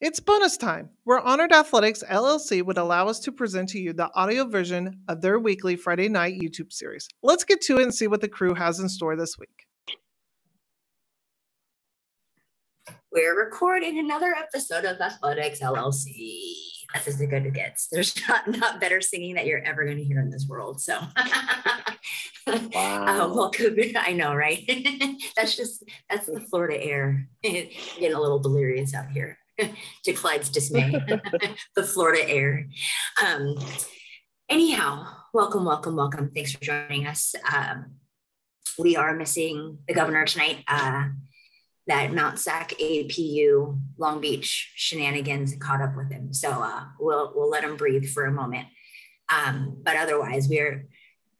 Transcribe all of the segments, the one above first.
It's bonus time, where Honored Athletics LLC would allow us to present to you the audio version of their weekly Friday night YouTube series. Let's get to it and see what the crew has in store this week. We're recording another episode of Athletics LLC. That's as good as it gets. There's not, not better singing that you're ever going to hear in this world. So, wow. um, welcome. I know, right? that's just that's the Florida air. Getting a little delirious out here. to Clyde's dismay, the Florida air. Um, anyhow, welcome, welcome, welcome. Thanks for joining us. Um, we are missing the governor tonight. Uh, that Mount Sac APU Long Beach shenanigans caught up with him. So uh, we'll we'll let him breathe for a moment. Um, but otherwise, we're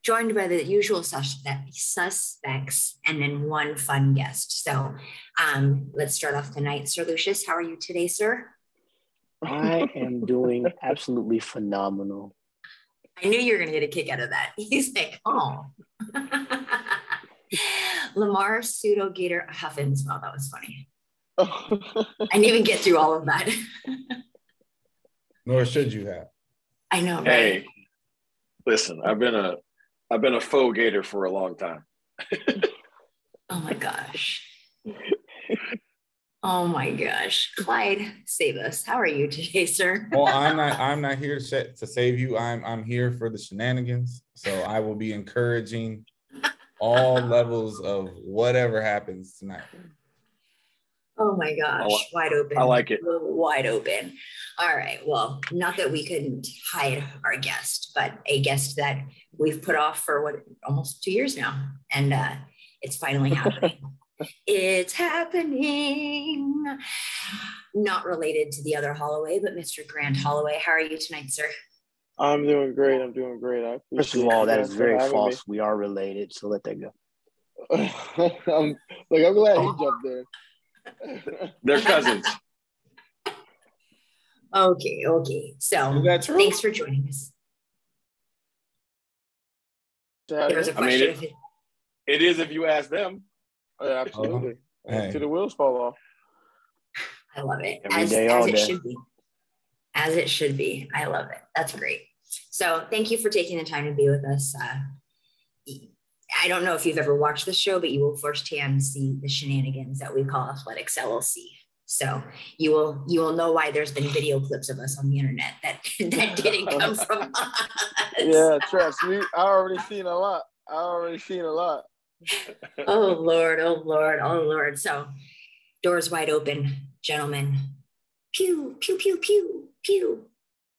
joined by the usual suspects and then one fun guest. So um, let's start off tonight. Sir Lucius, how are you today, sir? I am doing absolutely phenomenal. I knew you were going to get a kick out of that. He's like, oh. Lamar pseudo gator Huffins. Well, that was funny. I didn't even get through all of that. Nor should you have. I know. Right? Hey, listen, I've been a I've been a faux gator for a long time. oh my gosh. Oh my gosh, Clyde, save us! How are you today, sir? well, I'm not. I'm not here to, to save you. I'm. I'm here for the shenanigans. So I will be encouraging all levels of whatever happens tonight. Oh my gosh, wide open. I like it. Wide open. All right. Well, not that we couldn't hide our guest, but a guest that we've put off for what almost two years now. And uh, it's finally happening. it's happening. Not related to the other Holloway, but Mr. Grant Holloway. How are you tonight, sir? I'm doing great. I'm doing great. I First of all, that is very false. Me. We are related, so let that go. I'm, like I'm glad he jumped there. They're cousins. okay, okay. So thanks for joining us. There's a question. I mean, it, it is if you ask them. Yeah, absolutely. Oh, hey. the wheels fall off. I love it. Every as, day, as it day. should be. As it should be. I love it. That's great. So thank you for taking the time to be with us. Uh, I don't know if you've ever watched the show, but you will firsthand see the shenanigans that we call Athletics LLC. So you will you will know why there's been video clips of us on the internet that that didn't come from us. Yeah, trust me. I already seen a lot. I already seen a lot. oh Lord, oh Lord, oh Lord. So doors wide open, gentlemen. Pew, pew, pew, pew, pew.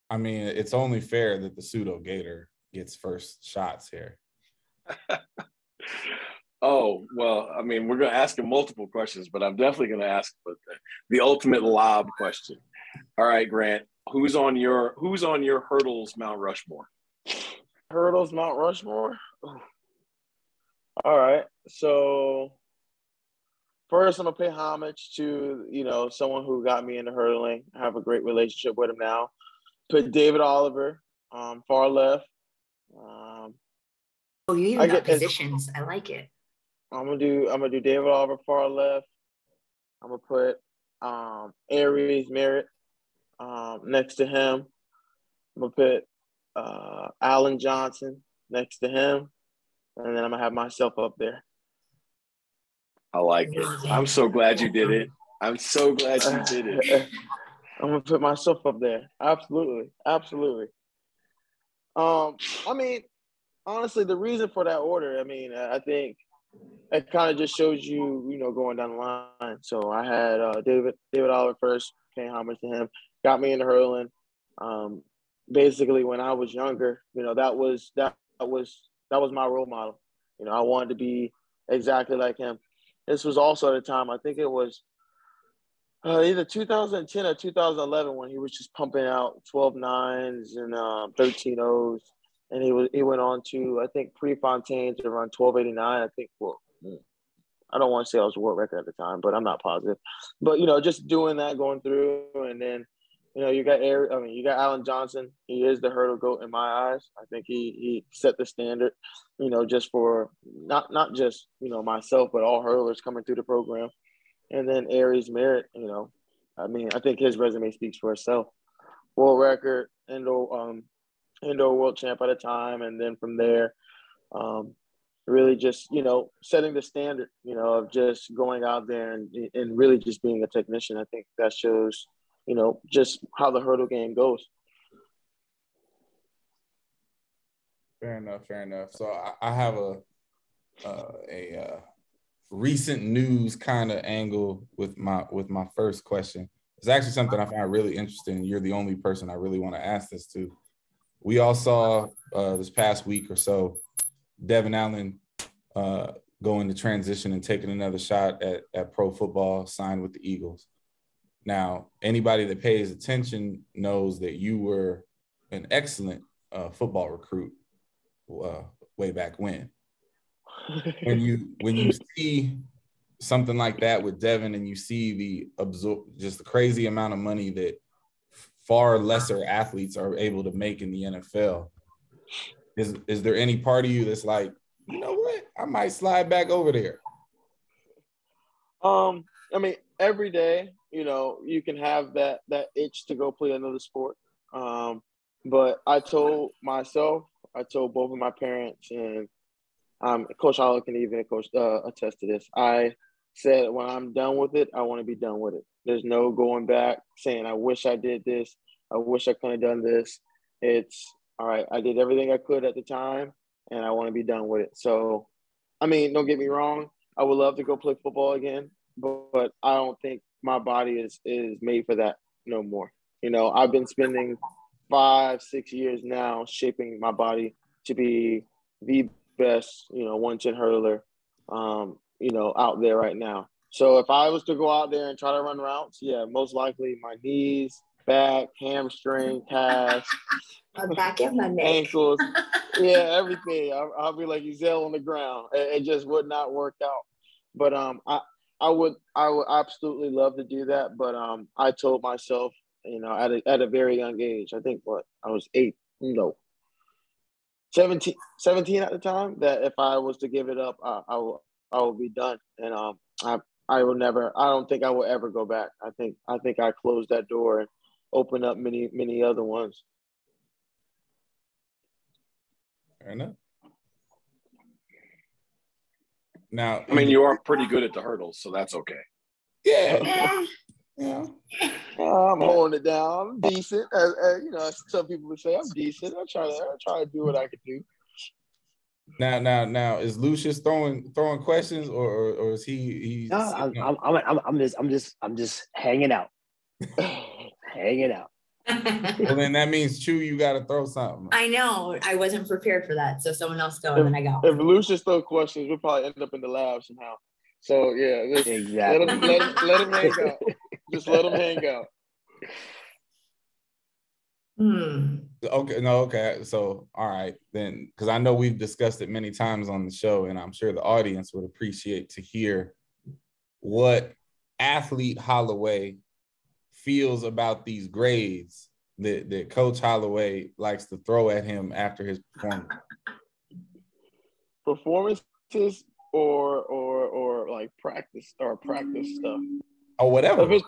I mean, it's only fair that the pseudo gator gets first shots here. oh well, I mean, we're going to ask him multiple questions, but I'm definitely going to ask the, the ultimate lob question. All right, Grant, who's on your who's on your hurdles Mount Rushmore? Hurdles Mount Rushmore. All right, so first I'm gonna pay homage to you know someone who got me into hurdling. I have a great relationship with him now. Put David Oliver, um, far left. Um, Oh, you even I got positions. I like it. I'm gonna do. I'm gonna do David Oliver far left. I'm gonna put um, Aries Merritt um, next to him. I'm gonna put uh, Allen Johnson next to him, and then I'm gonna have myself up there. I like it. I'm so glad you did it. I'm so glad you did it. I'm gonna put myself up there. Absolutely, absolutely. Um, I mean, honestly, the reason for that order, I mean, I think it kind of just shows you, you know, going down the line. So I had uh, David David Oliver first, paying homage to him, got me into hurling. Um, basically, when I was younger, you know, that was that, was that was my role model. You know, I wanted to be exactly like him. This was also at a time I think it was uh, either 2010 or 2011 when he was just pumping out 12 nines and um, 13 O's and he was he went on to I think Prefontaine to run 1289. I think well, I don't want to say I was world record at the time, but I'm not positive. But you know, just doing that, going through, and then you know you got Air. I mean, you got Allen Johnson. He is the hurdle goat in my eyes. I think he he set the standard. You know, just for not not just you know myself, but all hurlers coming through the program. And then Aries Merritt, you know, I mean, I think his resume speaks for itself. World record, indoor um, indoor world champ at a time, and then from there, um, really just you know setting the standard, you know, of just going out there and and really just being a technician. I think that shows, you know, just how the hurdle game goes. Fair enough. Fair enough. So I, I have a uh, a uh, recent news kind of angle with my with my first question. It's actually something I find really interesting. You're the only person I really want to ask this to. We all saw uh, this past week or so Devon Allen uh, going to transition and taking another shot at, at pro football, signed with the Eagles. Now, anybody that pays attention knows that you were an excellent uh, football recruit uh, way back when. when you when you see something like that with Devon and you see the absorb just the crazy amount of money that far lesser athletes are able to make in the NFL. Is is there any part of you that's like, you know what, I might slide back over there? Um, I mean, every day, you know, you can have that that itch to go play another sport. Um, but I told myself, I told both of my parents, and um, Coach Hollow can even coach uh, attest to this. I said when I'm done with it, I want to be done with it. There's no going back, saying I wish I did this. I wish I could have done this. It's all right. I did everything I could at the time, and I want to be done with it. So, I mean, don't get me wrong. I would love to go play football again, but, but I don't think my body is is made for that no more. You know, I've been spending five, six years now shaping my body to be the best, you know, 110 hurdler, um, you know, out there right now. So if I was to go out there and try to run routes, yeah, most likely my knees, back, hamstring, calves, my back and my neck, ankles, yeah, everything. I'll, I'll, be like Ezell on the ground. It, it, just would not work out. But um, I I would I would absolutely love to do that. But um, I told myself, you know, at a, at a very young age, I think what I was eight, no, 17, 17 at the time that if I was to give it up, I, I will I will be done. And um, I I will never. I don't think I will ever go back. I think I think I closed that door and opened up many many other ones. Fair enough. Now, I mean, you are pretty good at the hurdles, so that's okay. Yeah. Yeah. I'm holding it down. I'm decent. As, as, you know, some people would say I'm decent. I try to I try to do what I can do. Now, now, now, is Lucius throwing throwing questions, or or, or is he? he no, I'm, I'm, I'm, I'm just I'm just I'm just hanging out, hanging out. well, then that means Chew, you got to throw something. I know. I wasn't prepared for that, so someone else go, and then I go. If Lucius throw questions, we'll probably end up in the lab somehow. So yeah, just exactly. Let him, let him, let him hang out. Just let him hang out. Hmm. Okay, no, okay. So, all right, then, because I know we've discussed it many times on the show, and I'm sure the audience would appreciate to hear what athlete Holloway feels about these grades that, that Coach Holloway likes to throw at him after his performance. Performances or or or like practice or practice stuff or whatever. If it's,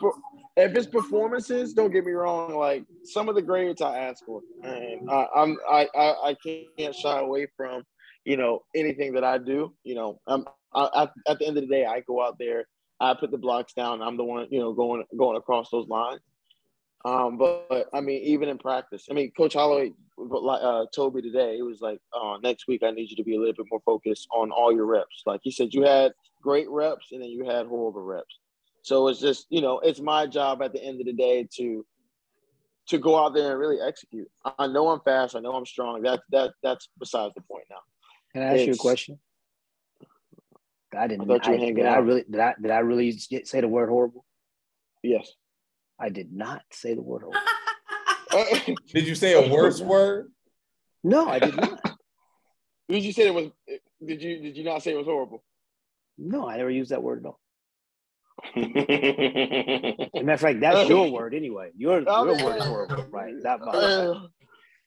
if it's performances, don't get me wrong. Like some of the grades I ask for, and I, I'm I, I I can't shy away from you know anything that I do. You know, I'm I, at the end of the day, I go out there, I put the blocks down. I'm the one you know going going across those lines. Um, but, but I mean, even in practice, I mean, Coach Holloway uh, told me today, it was like, uh, next week I need you to be a little bit more focused on all your reps. Like he said, you had great reps and then you had horrible reps. So it's just, you know, it's my job at the end of the day to to go out there and really execute. I know I'm fast. I know I'm strong. That that that's besides the point now. Can I ask it's, you a question? I didn't. I, I did I really did I did I really say the word horrible? Yes. I did not say the word horrible. did you say a worse word? No, I did not. did you say it was? Did you did you not say it was horrible? No, I never used that word at all. As a matter of fact, that's your word anyway. Your, your word is horrible, right? Not mine. Uh,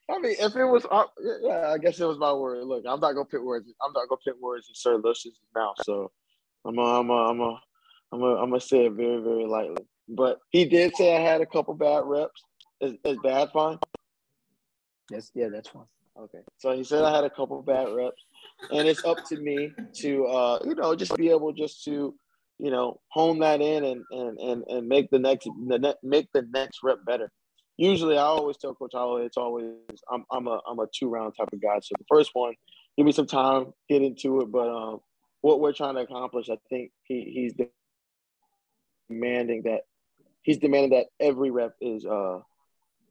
I mean, if it was, uh, yeah, I guess it was my word. Look, I'm not gonna put words. I'm not gonna put words in Sir Lucius' mouth. So I'm, a, I'm, a, I'm, a, I'm, a, I'm gonna say it very, very lightly. But he did say I had a couple bad reps. Is, is bad fine? Yes, yeah, that's fine. Okay. So he said I had a couple bad reps, and it's up to me to uh, you know just be able just to you know hone that in and and and, and make the next the ne- make the next rep better. Usually, I always tell Coach Holloway it's always I'm I'm a I'm a two round type of guy. So the first one, give me some time, get into it. But um, what we're trying to accomplish, I think he he's demanding that he's demanding that every rep is uh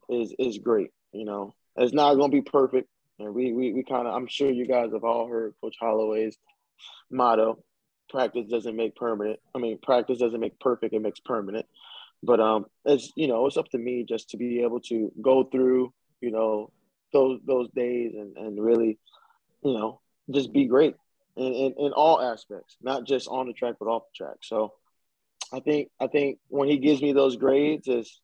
is is great. You know, it's not going to be perfect. And we we, we kind of I'm sure you guys have all heard Coach Holloway's motto: practice doesn't make permanent. I mean, practice doesn't make perfect; it makes permanent. But um, it's you know, it's up to me just to be able to go through you know those those days and and really you know just be great in, in, in all aspects, not just on the track but off the track. So I think I think when he gives me those grades is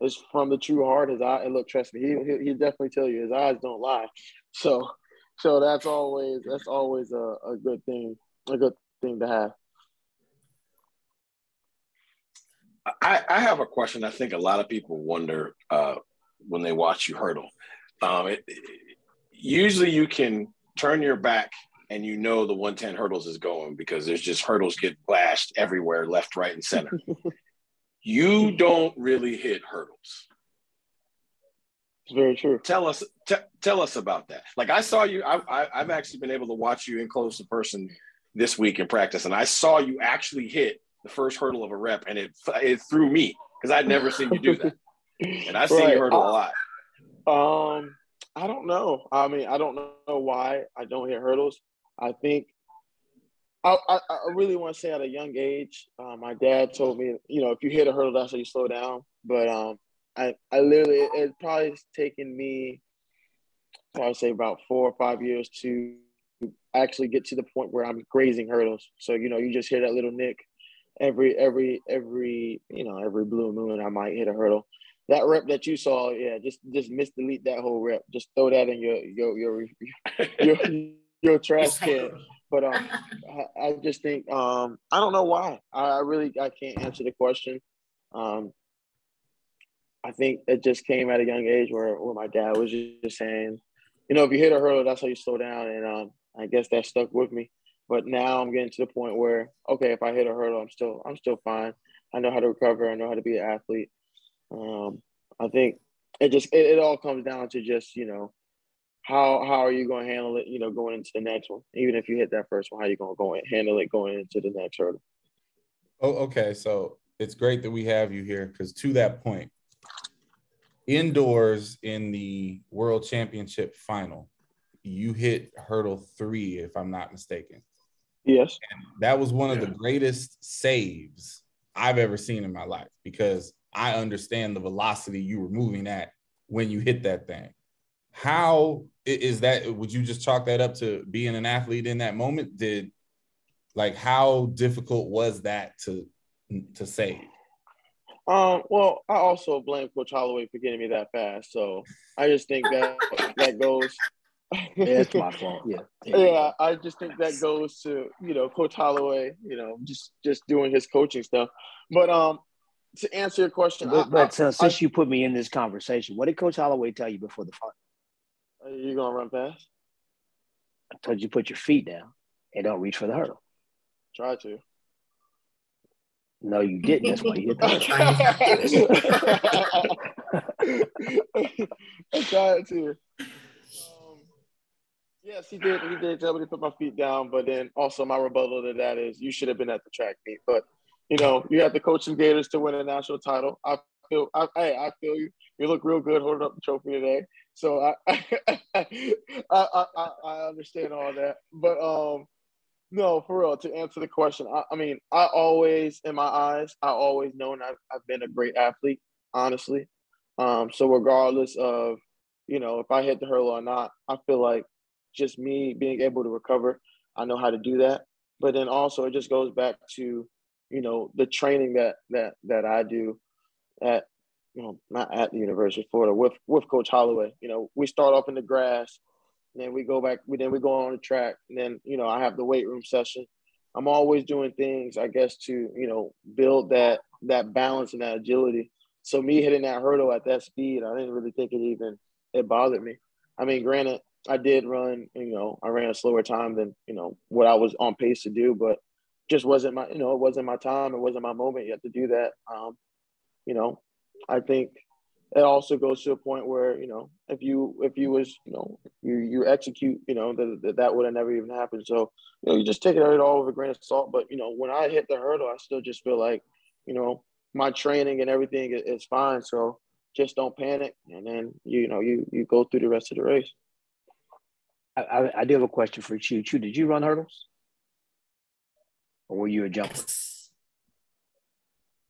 is from the true heart. His eye, and look, trust me, he he, definitely tell you his eyes don't lie. So so that's always that's always a, a good thing, a good thing to have. I, I have a question. I think a lot of people wonder uh, when they watch you hurdle. Um, it, it, usually, you can turn your back and you know the 110 hurdles is going because there's just hurdles get blashed everywhere, left, right, and center. you don't really hit hurdles. It's very true. Tell us, t- tell us about that. Like I saw you, I, I, I've actually been able to watch you in close to person this week in practice, and I saw you actually hit the first hurdle of a rep, and it it threw me because I'd never seen you do that, and I've seen Right. you hurdle a lot. Um, I don't know. I mean, I don't know why I don't hit hurdles. I think I, I, I really want to say at a young age, uh, my dad told me, you know, if you hit a hurdle, that's how you slow down. But um, I, I literally, it, it probably has taken me, I would say about four or five years to actually get to the point where I'm grazing hurdles. So, you know, you just hear that little nick every, every, every, you know, every blue moon, I might hit a hurdle. That rep that you saw, yeah, just, just misdelete that whole rep. Just throw that in your, your, your, your, your trash can. But um, I, I just think um, I don't know why. I, I really I can't answer the question. Um, I think it just came at a young age where, where my dad was just saying, you know, if you hit a hurdle, that's how you slow down. And um, I guess that stuck with me. But now I'm getting to the point where, okay, if I hit a hurdle, I'm still I'm still fine. I know how to recover. I know how to be an athlete. Um, I think it just it, it all comes down to just you know how how are you going to handle it? You know, going into the next one. Even if you hit that first one, how you going to go and handle it going into the next hurdle? Oh, okay. So it's great that we have you here because to that point, indoors in the World Championship final, you hit hurdle three, if I'm not mistaken. Yes. That was one of the greatest saves I've ever seen in my life because I understand the velocity you were moving at when you hit that thing. How is that? Would you just chalk that up to being an athlete in that moment? Did like how difficult was that to to save? Um, well, I also blame Coach Holloway for getting me that fast. So I just think that that goes. Yeah, it's my fault. Yeah. yeah, I just think that goes to you know Coach Holloway, you know, just just doing his coaching stuff. But um, to answer your question, I- But, but I- uh, since you put me in this conversation, what did Coach Holloway tell you before the fight? Are you gonna run fast? I told you to put your feet down and don't reach for the hurdle. Try to. No, you didn't. That's why you hit the hurdle. I tried to. Yes, he did. He did tell me to put my feet down, but then also my rebuttal to that is you should have been at the track meet. But you know, you have the coach some Gators to win a national title. I feel, I, hey, I feel you. You look real good holding up the trophy today. So I, I, I, I, I understand all that. But um, no, for real. To answer the question, I, I mean, I always, in my eyes, I always known I've, I've been a great athlete. Honestly, um, so regardless of, you know, if I hit the hurdle or not, I feel like just me being able to recover, I know how to do that. But then also, it just goes back to, you know, the training that that that I do at, you know, not at the University of Florida with with Coach Holloway. You know, we start off in the grass, then we go back. We then we go on the track, and then you know I have the weight room session, I'm always doing things, I guess, to you know build that that balance and that agility. So me hitting that hurdle at that speed, I didn't really think it even it bothered me. I mean, granted, I did run, you know, I ran a slower time than you know what I was on pace to do, but just wasn't my, you know, it wasn't my time, it wasn't my moment yet to do that. Um, you know, I think it also goes to a point where you know if you if you was you know you you execute you know that that, that would have never even happened so you know you just take it all with a grain of salt but you know when i hit the hurdle i still just feel like you know my training and everything is, fine so just don't panic and then you know you you go through the rest of the race I, I, I do have a question for you. Chu, did you run hurdles? Or were you a jumper?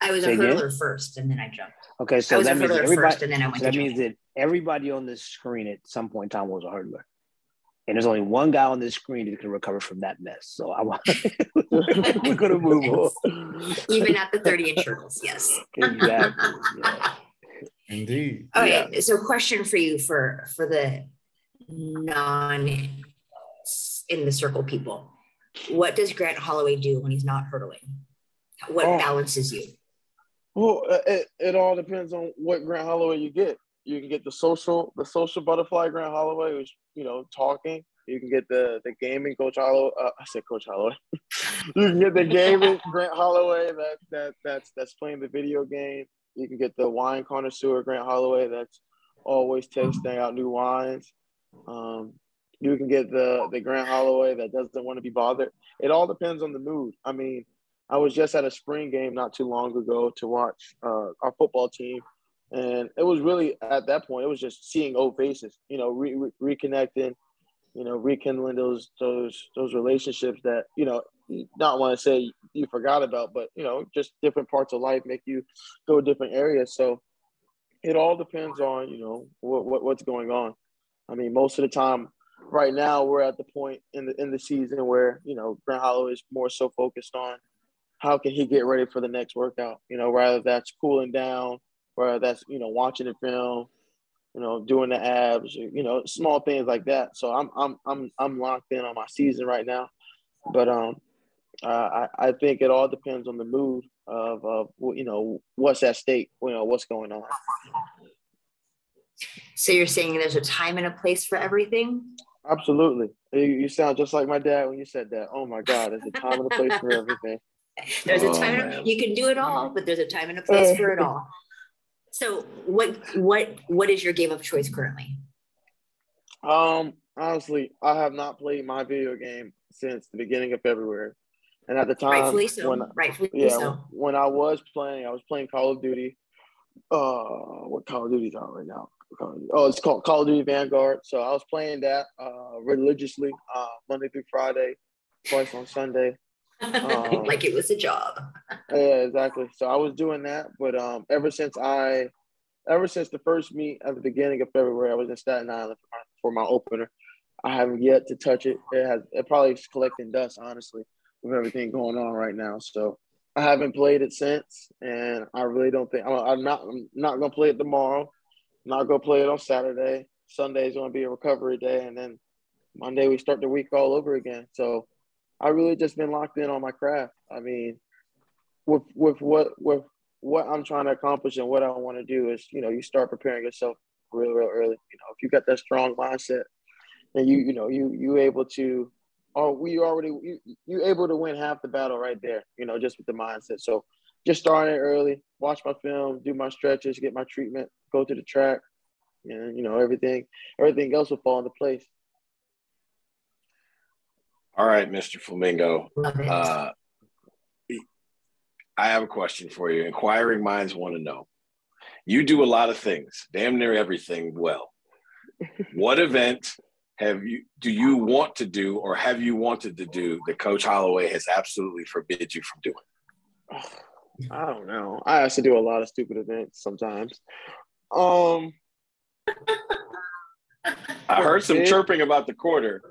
I was Say a again? hurdler first, and then I jumped. Okay, I so was a that means everybody first, and then I went so that jump. means that everybody on this screen at some point in time was a hurdler. And there's only one guy on this screen that can recover from that mess. So I want we're gonna move on. Even at the 30 inch hurdles, yes. Exactly. Yeah. Indeed. Okay, so question for you for for the non in the circle people. What does Grant Holloway do when he's not hurdling? What Oh. balances you? Well, it, it all depends on what Grant Holloway you get. You can get the social, the social butterfly Grant Holloway, who's you know talking. You can get the the gaming Coach Holloway. Uh, I said Coach Holloway. you can get the gaming Grant Holloway that that that's that's playing the video game. You can get the wine connoisseur Grant Holloway that's always tasting out new wines. Um, you can get the the Grant Holloway that doesn't want to be bothered. It all depends on the mood. I mean, I was just at a spring game not too long ago to watch uh, our football team, and it was really at that point it was just seeing old faces, you know, re- re- reconnecting, you know, rekindling those those those relationships that you know not want to say you forgot about, but you know, just different parts of life make you go different areas. So it all depends on you know what, what what's going on. I mean, most of the time, right now we're at the point in the in the season where you know Grant Holloway is more so focused on how can he get ready for the next workout? You know, rather that's cooling down, whether that's you know watching the film, you know, doing the abs, you know, small things like that. So I'm I'm I'm I'm locked in on my season right now, but um, uh, I I think it all depends on the mood of of you know what's at stake, you know what's going on. So you're saying there's a time and a place for everything? Absolutely, you, you sound just like my dad when you said that. Oh my God, there's a time and a place for everything. There's a Oh, time man. you can do it all, but there's a time and a place for it all. So what what what is your game of choice currently? Um, honestly, I have not played my video game since the beginning of February, and at the time, Rightfully so. when Rightfully yeah, so. when I was playing, I was playing Call of Duty. Uh, what Call of Duty's out right now? Call of Duty- Oh, it's called Call of Duty Vanguard. So I was playing that uh, religiously, uh, Monday through Friday, twice on Sunday. Um, like it was a job. Yeah, exactly. So I was doing that, but um, ever since I, ever since the first meet at the beginning of February, I was in Staten Island for my, for my opener. I haven't yet to touch it. It has it probably is collecting dust, honestly, with everything going on right now. So I haven't played it since, and I really don't think I'm, I'm not. I'm not gonna play it tomorrow. Not gonna play it on Saturday. Sunday's gonna be a recovery day, and then Monday we start the week all over again. So I really just been locked in on my craft. I mean, with with what with what I'm trying to accomplish and what I want to do is, you know, you start preparing yourself real, real early. You know, if you got that strong mindset, and you you know you you able to, or we already you you able to win half the battle right there. You know, just with the mindset. So just starting early, watch my film, do my stretches, get my treatment, go to the track, and you know everything everything else will fall into place. All right, Mr. Flamingo. Uh, I have a question for you. Inquiring minds want to know. You do a lot of things, damn near everything well. what event have you do you want to do or have you wanted to do that Coach Holloway has absolutely forbid you from doing? I don't know. I have to do a lot of stupid events sometimes. Um, I heard some chirping about the quarter.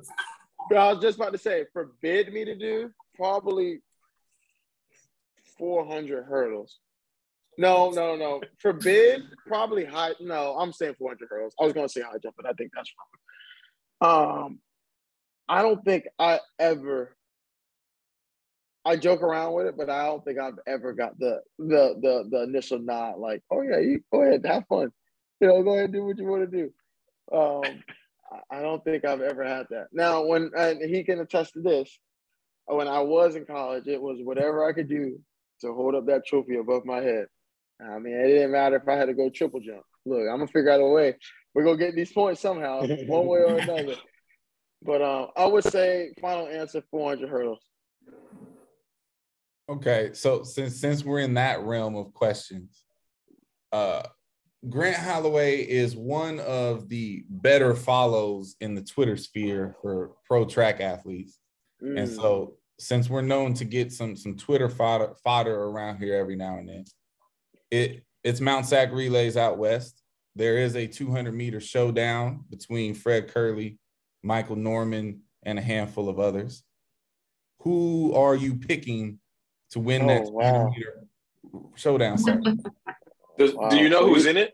I was just about to say, forbid me to do probably 400 hurdles. No, no, no. Forbid probably high. No, I'm saying 400 hurdles. I was going to say high jump, but I think that's wrong. Um, I don't think I ever I joke around with it, but I don't think I've ever got the the the the initial nod like, oh yeah, you go ahead, have fun. You know, go ahead and do what you want to do. Um, I don't think I've ever had that. Now, when and he can attest to this, when I was in college, it was whatever I could do to hold up that trophy above my head. I mean, it didn't matter if I had to go triple jump. Look, I'm gonna figure out a way. We're gonna get these points somehow, one way or another. But um, I would say final answer 400 hurdles. Okay, so since since we're in that realm of questions, uh, Grant Holloway is one of the better follows in the Twitter sphere for pro track athletes, mm. and so since we're known to get some some Twitter fodder, fodder around here every now and then, it it's Mount Sac relays out west. There is a 200 meter showdown between Fred Kerley, Michael Norman, and a handful of others. Who are you picking to win oh, that wow. showdown. Does, wow. Do you know who's in it?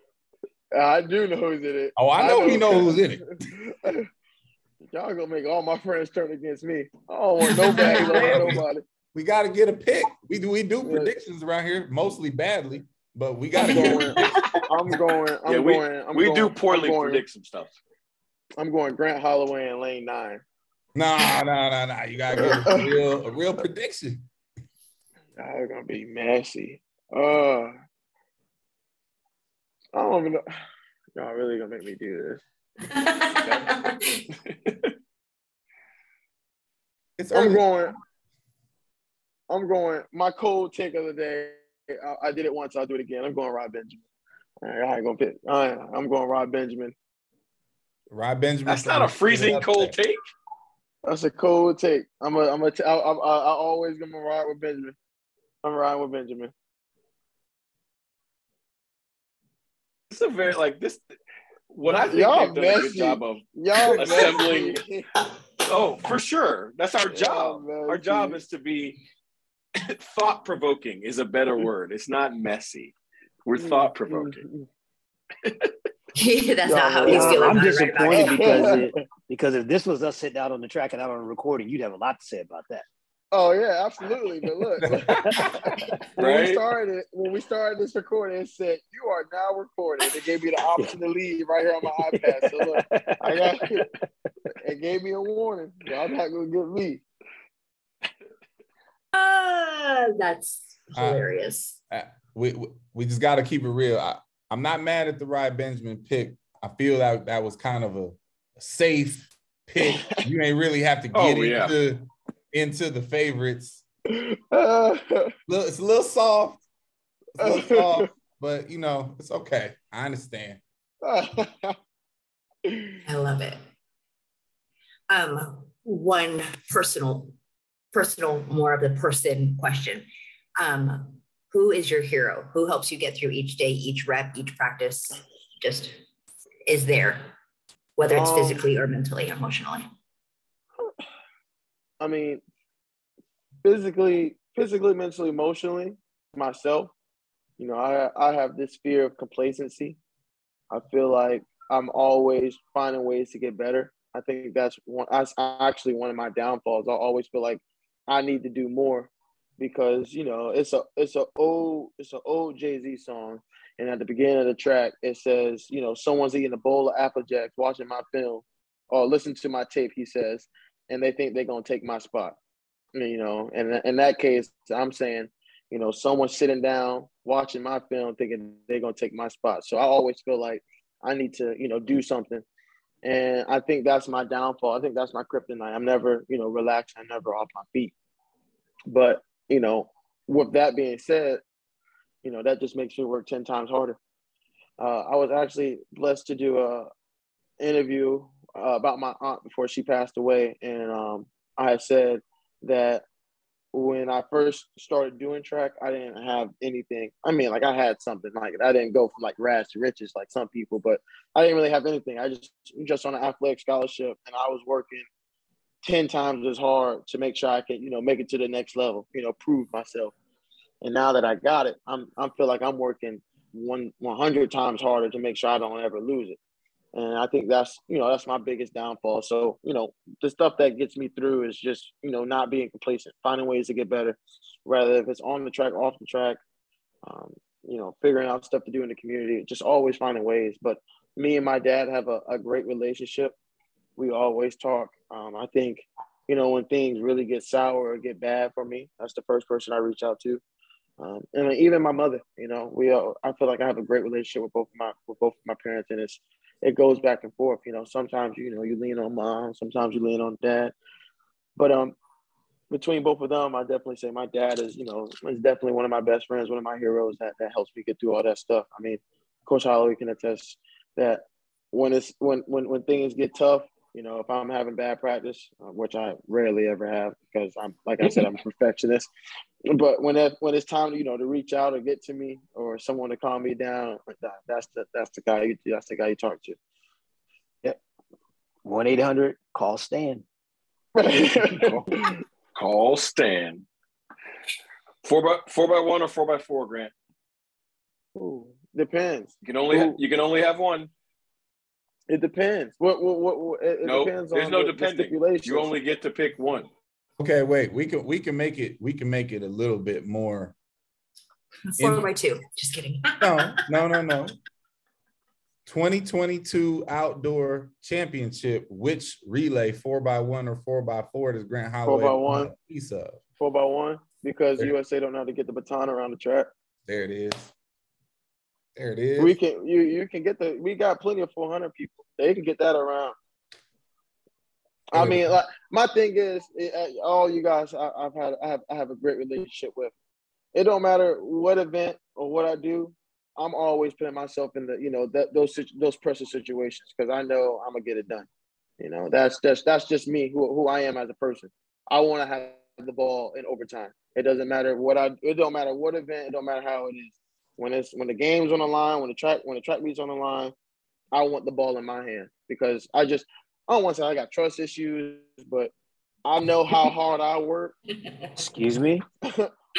I do know who's in it. Oh, I know, I know. you know who's in it. Y'all gonna make all my friends turn against me. I don't want nobody. nobody. We got to get a pick. We do we do yeah. predictions around here, mostly badly, but we got to go. I'm going. I'm yeah, we, going. I'm we going, do poorly going, predict some stuff. I'm going Grant Holloway and Lane Nine. Nah, nah, nah, nah. You gotta get a real, a real prediction. Y'all gonna be messy. Uh, I don't even know. Y'all really gonna make me do this. it's I'm going. I'm going. My cold take of the day. I, I, did it once. I'll do it again. I'm going Rai Benjamin. I ain't gonna pick. I, I'm going Rai Benjamin. Rai Benjamin. That's not a freezing cold take. That's a cold take. I'm a. I'm a. T- I, I, I always gonna ride with Benjamin. I'm riding with Benjamin. It's a very like this. What I think y'all they've done a good job of y'all assembling. oh, for sure. That's our job. Our job is to be thought provoking. Is a better word. It's not messy. We're mm-hmm. thought provoking. That's not how he's feeling. I'm disappointed right because it, because if this was us sitting out on the track and out on a recording, you'd have a lot to say about that. Oh yeah, absolutely. But look, when right? we started when we started this recording, it said you are now recording. It gave me the option to leave right here on my iPad. So look, I got it gave me a warning. Y'all not gonna get me. Uh, that's hilarious. Uh, uh, we, we, we just got to keep it real. I, I'm not mad at the Rai Benjamin pick. I feel that that was kind of a, a safe pick. You ain't really have to oh, get oh, into yeah into the favorites. Uh, it's a little soft, a little soft, but you know it's okay. I understand. I love it. Um, one personal, personal, more of the person question. Um, who is your hero? Who helps you get through each day, each rep, each practice? Just is there, whether it's um, physically or mentally, emotionally. I mean, physically, physically, mentally, emotionally, myself, you know, I I have this fear of complacency. I feel like I'm always finding ways to get better. I think that's one. That's actually one of my downfalls. I always feel like I need to do more because you know it's a it's a old it's an old Jay Z song, and at the beginning of the track it says you know someone's eating a bowl of Apple Jacks watching my film or listen to my tape. He says, and they think they're gonna take my spot. You know, and in that case, I'm saying, you know, someone sitting down watching my film thinking they're gonna take my spot. So I always feel like I need to, you know, do something. And I think that's my downfall. I think that's my kryptonite. I'm never, you know, relaxed. I'm never off my feet. But, you know, with that being said, you know, that just makes me work 10 times harder. Uh, I was actually blessed to do a interview uh, about my aunt before she passed away, and um, I had said that when I first started doing track, I didn't have anything. I mean, like I had something like I didn't go from like rags to riches like some people, but I didn't really have anything. I just just on an athletic scholarship, and I was working ten times as hard to make sure I can, you know, make it to the next level. You know, prove myself. And now that I got it, I'm I feel like I'm working one one hundred times harder to make sure I don't ever lose it. And I think that's you know that's my biggest downfall. So you know the stuff that gets me through is just you know not being complacent, finding ways to get better, rather if it's on the track, off the track, um, you know, figuring out stuff to do in the community, just always finding ways. But me and my dad have a, a great relationship. We always talk. Um, I think, you know, when things really get sour or get bad for me, that's the first person I reach out to. Um, and even my mother, you know, we all, I feel like I have a great relationship with both my with both of my parents, and it's it goes back and forth. You know, sometimes you know you lean on mom, sometimes you lean on dad, but um, between both of them, I definitely say my dad is you know is definitely one of my best friends, one of my heroes that that helps me get through all that stuff. I mean, Coach Holloway can attest that when it's when when when things get tough, you know, if I'm having bad practice, uh, which I rarely ever have because I'm like I said, I'm a perfectionist. But when it, when it's time, you know, to reach out or get to me or someone to calm me down, that's the that's the guy you that's the guy you talk to. Yep. One eight hundred call Stan. call, call Stan. Four by four by one or four by four, Grant. Ooh, depends. You can only ha- you can only have one. It depends. What what what? what it no, depends there's on no the, the depending. stipulations. You only get to pick one. Okay, wait. We can we can make it we can make it a little bit more. Four In- by two. Just kidding. No, no, no, no. 2022 outdoor championship. Which relay, four by one or four by four, does Grant Holloway four by one. a piece of? four by one because There. USA don't know how to get the baton around the track. There it is. There it is. We can you you can get the we got plenty of 400 people. They can get that around. I mean, like my thing is, it, uh, all you guys I, I've had I have I have a great relationship with. It don't matter what event or what I do. I'm always putting myself in the you know that those those pressure situations because I know I'm gonna get it done. You know that's just that's just me who who I am as a person. I want to have the ball in overtime. It doesn't matter what I. It don't matter what event. It don't matter how it is. When it's when the game's on the line, when the track when the track meet's on the line, I want the ball in my hand because I just I don't want to say I got trust issues, but I know how hard I work. Excuse me.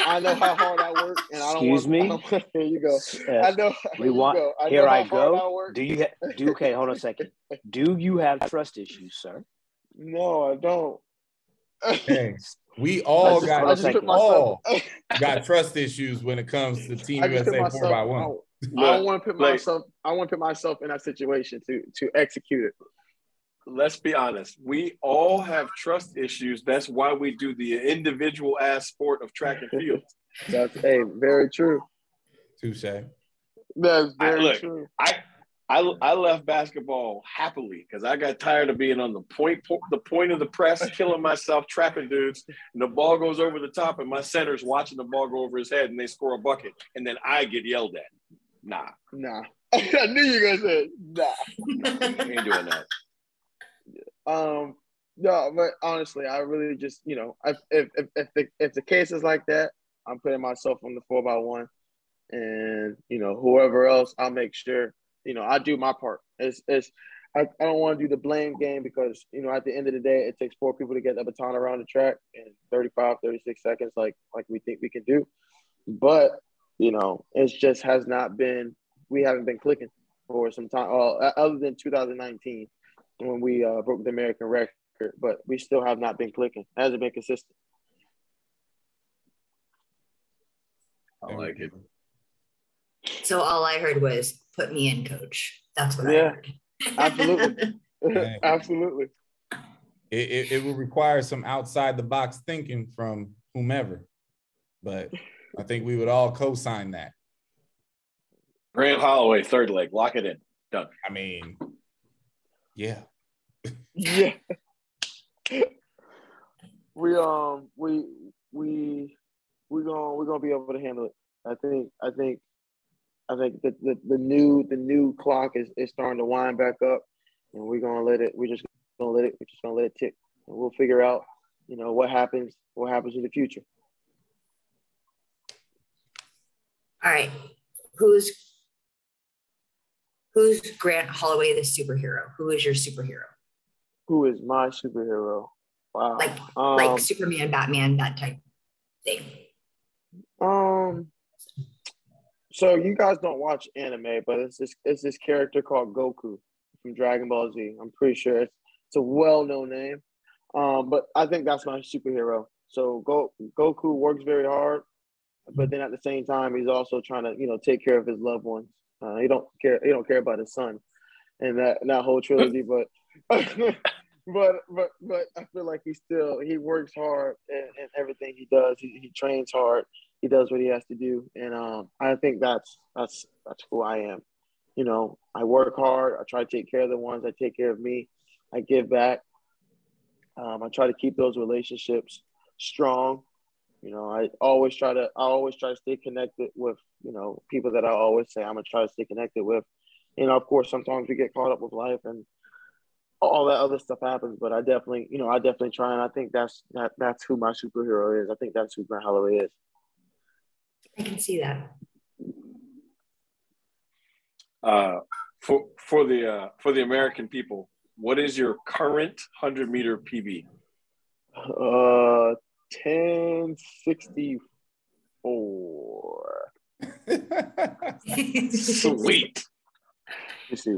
I know how hard I work, and I don't Excuse want. me? Don't here you go. I know. We here want- go. I Here know I how hard I go. work. Do you ha- do okay? Hold on a second. Do you have trust issues, sir? No, I don't. Hey, we all I just- got I just put all got trust issues when it comes to Team I USA myself. four by I, one. I Look, don't want to put like- myself. I want to put myself in that situation to to execute it. let's be honest. We all have trust issues. That's why we do the individual ass sport of track and field. That's hey, very true. Touche. That's I- very look, true. I I, I left basketball happily because I got tired of being on the point po- the point of the press, killing myself, trapping dudes, and the ball goes over the top, and my center's watching the ball go over his head, and they score a bucket, and then I get yelled at. Nah, Nah, I knew you were gonna say nah. ain't doing that. Um, no, but honestly, I really just you know, if if if, if the if the case is like that, I'm putting myself on the four by one, and you know, whoever else, I'll make sure you know I do my part. It's it's. I, I don't want to do the blame game because you know at the end of the day it takes four people to get the baton around the track in 35 36 seconds like like we think we can do but you know it just has not been we haven't been clicking for some time uh, other than 2019 when we uh, broke the American record, but we still have not been clicking. It hasn't been consistent. I like it. So all I heard was put me in, coach. That's what I Yeah, heard. absolutely. Absolutely. It, it, it will require some outside the box thinking from whomever, but I think we would all co-sign that. Grant Holloway, third leg, lock it in. Done. I mean, yeah. Yeah. we um we we we gonna we're gonna be able to handle it. I think I think I think the, the, the new the new clock is, is starting to wind back up and we're gonna let it we're just gonna let it we're just gonna let it tick and we'll figure out, you know, what happens what happens in the future. All right. Who's who's Grant Holloway the superhero? Who is your superhero? Who is my superhero? Wow. Like um, like Superman, Batman, that type thing. Um. So you guys don't watch anime, but it's this it's this character called Goku. From Dragon Ball Z. I'm pretty sure it's, it's a well-known name. Um, but I think that's my superhero. So Go, Goku works very hard, but then at the same time, he's also trying to you know take care of his loved ones. Uh, he don't care. He don't care about his son, and that that whole trilogy. but but but but I feel like he still he works hard in everything he does. He, he trains hard. He does what he has to do, and um, I think that's that's that's who I am. You know, I work hard. I try to take care of the ones. I take care of me. I give back. Um, I try to keep those relationships strong. You know, I always try to I always try to stay connected with, you know, people that I always say I'm gonna try to stay connected with. You know, of course sometimes we get caught up with life and all that other stuff happens, but I definitely, you know, I definitely try and I think that's that that's who my superhero is. I think that's who Grant Holloway is. I can see that. Uh, for for the uh, for the American people, what is your current hundred meter PB? Uh, ten sixty four. Sweet.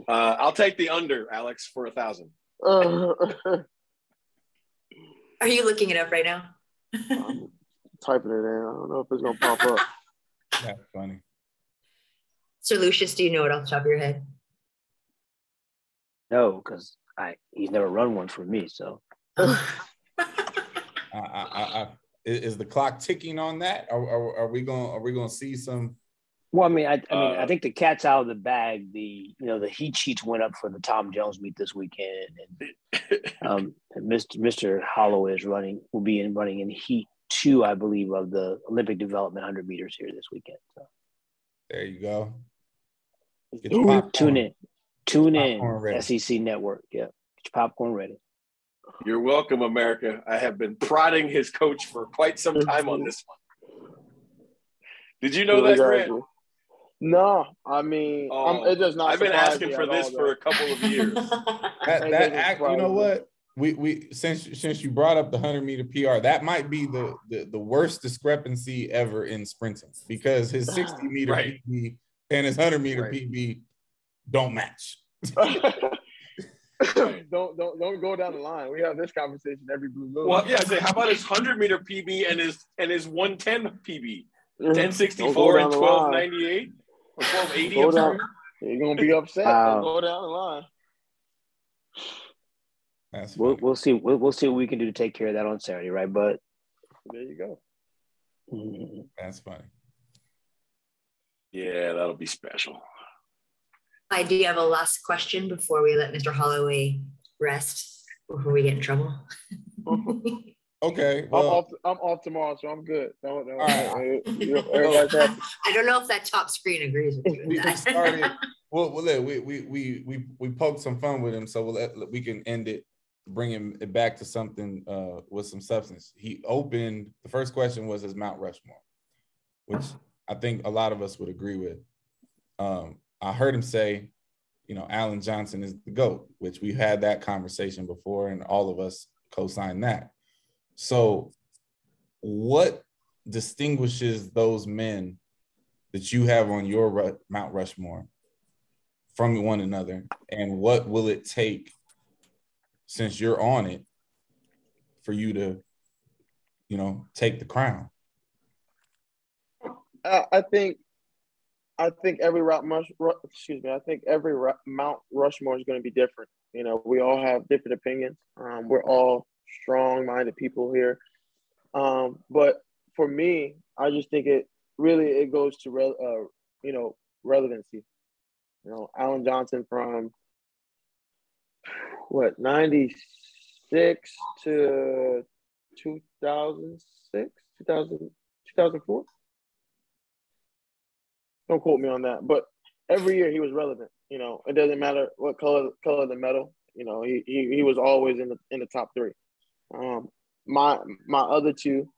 Uh, I'll take the under, Alex, for a thousand. Uh, Are you looking it up right now? I'm typing it in. I don't know if it's gonna pop up. That's funny. Sir Lucius, do you know it off the top of your head? No, because I he's never run one for me. So I, I, I, I, is the clock ticking on that? Are, are, are we going? Are we going to see some? well, I mean, I, I mean, Uh, I think the cat's out of the bag. The you know the heat sheets went up for the Tom Jones meet this weekend, and um, Mr. Mr. Holloway is running will be in running in heat two, I believe, of the Olympic development hundred meters here this weekend. So There you go. Get your popcorn. tune in, tune Popcorn ready. in, SEC Network. Yeah, get your popcorn ready. You're welcome, America. I have been prodding his coach for quite some time on this one. Did you know that, Grant? No, I mean, Oh, I'm, it does not. Oh, I've been asking for this all, for a couple of years. That That that act, you surprise know me. what? We we since since you brought up the hundred meter PR, that might be the, the the worst discrepancy ever in sprinting because his sixty meter Right. PB and his hundred meter Right. PB don't match. don't don't don't go down the line. We have this conversation every blue moon. well, yeah. I say, how about his hundred meter PB and his and his one ten PB? Mhm. Ten sixty Don't four go and down the twelve line. ninety eight or twelve eighty. Go down. You're gonna be upset. Wow. Don't go down the line. That's We'll funny. we'll see we'll, we'll see what we can do to take care of that on Saturday, right? But There you go. mm, that's funny. Yeah, that'll be special. I do have a last question before we let Mr. Holloway rest before we get in trouble. Okay, I'm off. I'm off tomorrow, so I'm good. Don't, don't, All right. you know, everybody's happy. I don't know if that top screen agrees with you. we with we that. started. Well, well, look, we we we we we poked some fun with him, so we'll let, we can end it, bring him it back to something uh with some substance. He opened the first question was his Mount Rushmore, which I think a lot of us would agree with. Um, I heard him say, you know, Allen Johnson is the goat, which we had that conversation before, and all of us co-signed that. So, what distinguishes those men that you have on your Mount Rushmore from one another, and what will it take since you're on it for you to, you know, take the crown? I, think, I think every route mush, ru- excuse me. I think every Mount Rushmore is going to be different. You know, we all have different opinions. Um, we're all strong-minded people here. Um, but for me, I just think it really it goes to re- uh, you know relevancy. You know, Allen Johnson from what ninety six to two thousand six, 2000, 2004? Don't quote me on that, but every year he was relevant. You know, it doesn't matter what color color the medal. You know, he he, he was always in the in the top three. Um, my my other two,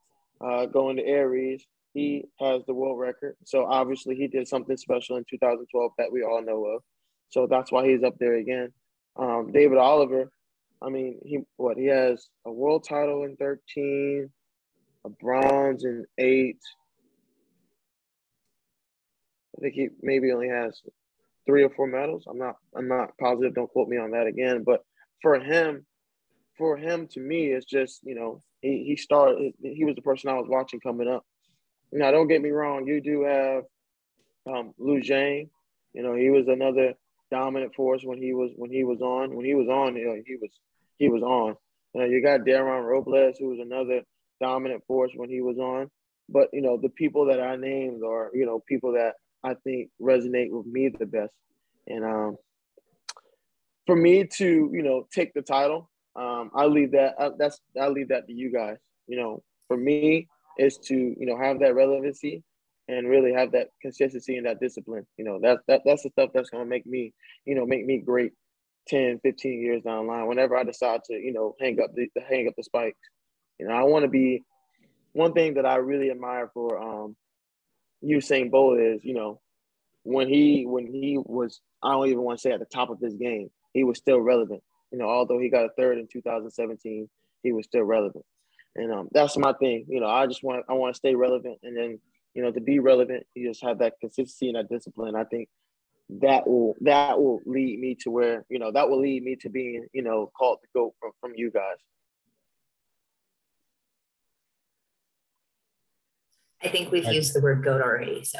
uh, going to Aries, he has the world record. So obviously he did something special in 2012 that we all know of. So that's why he's up there again. Um, David Oliver, I mean, he what he has a world title in 13, a bronze in eight. I think he maybe only has three or four medals. I'm not I'm not positive. Don't quote me on that again. But for him, for him to me, it's just you know he he started. He was the person I was watching coming up. Now, don't get me wrong. You do have um, Liu Xiang. You know, he was another dominant force when he was when he was on. When he was on, you know, he was he was on. You, know, you got Dayron Robles, who was another dominant force when he was on. But you know, the people that I named are you know people that I think resonate with me the best. And um, for me to you know take the title, um, I leave that. I, that's I leave that to you guys. You know, for me is to you know have that relevancy and really have that consistency and that discipline. You know, that's that that's the stuff that's gonna make me, you know, make me great 10, 15 years down the line. Whenever I decide to, you know, hang up the hang up the spikes. You know, I want to be one thing that I really admire for um Usain Bolt is, you know, when he when he was I don't even want to say at the top of his game, he was still relevant. You know, although he got a third in 2017, he was still relevant. And um, that's my thing. You know, I just want I want to stay relevant, and then you know to be relevant, you just have that consistency and that discipline. I think that will that will lead me to where you know that will lead me to being you know called the goat from from you guys. I think we've used the word goat already, so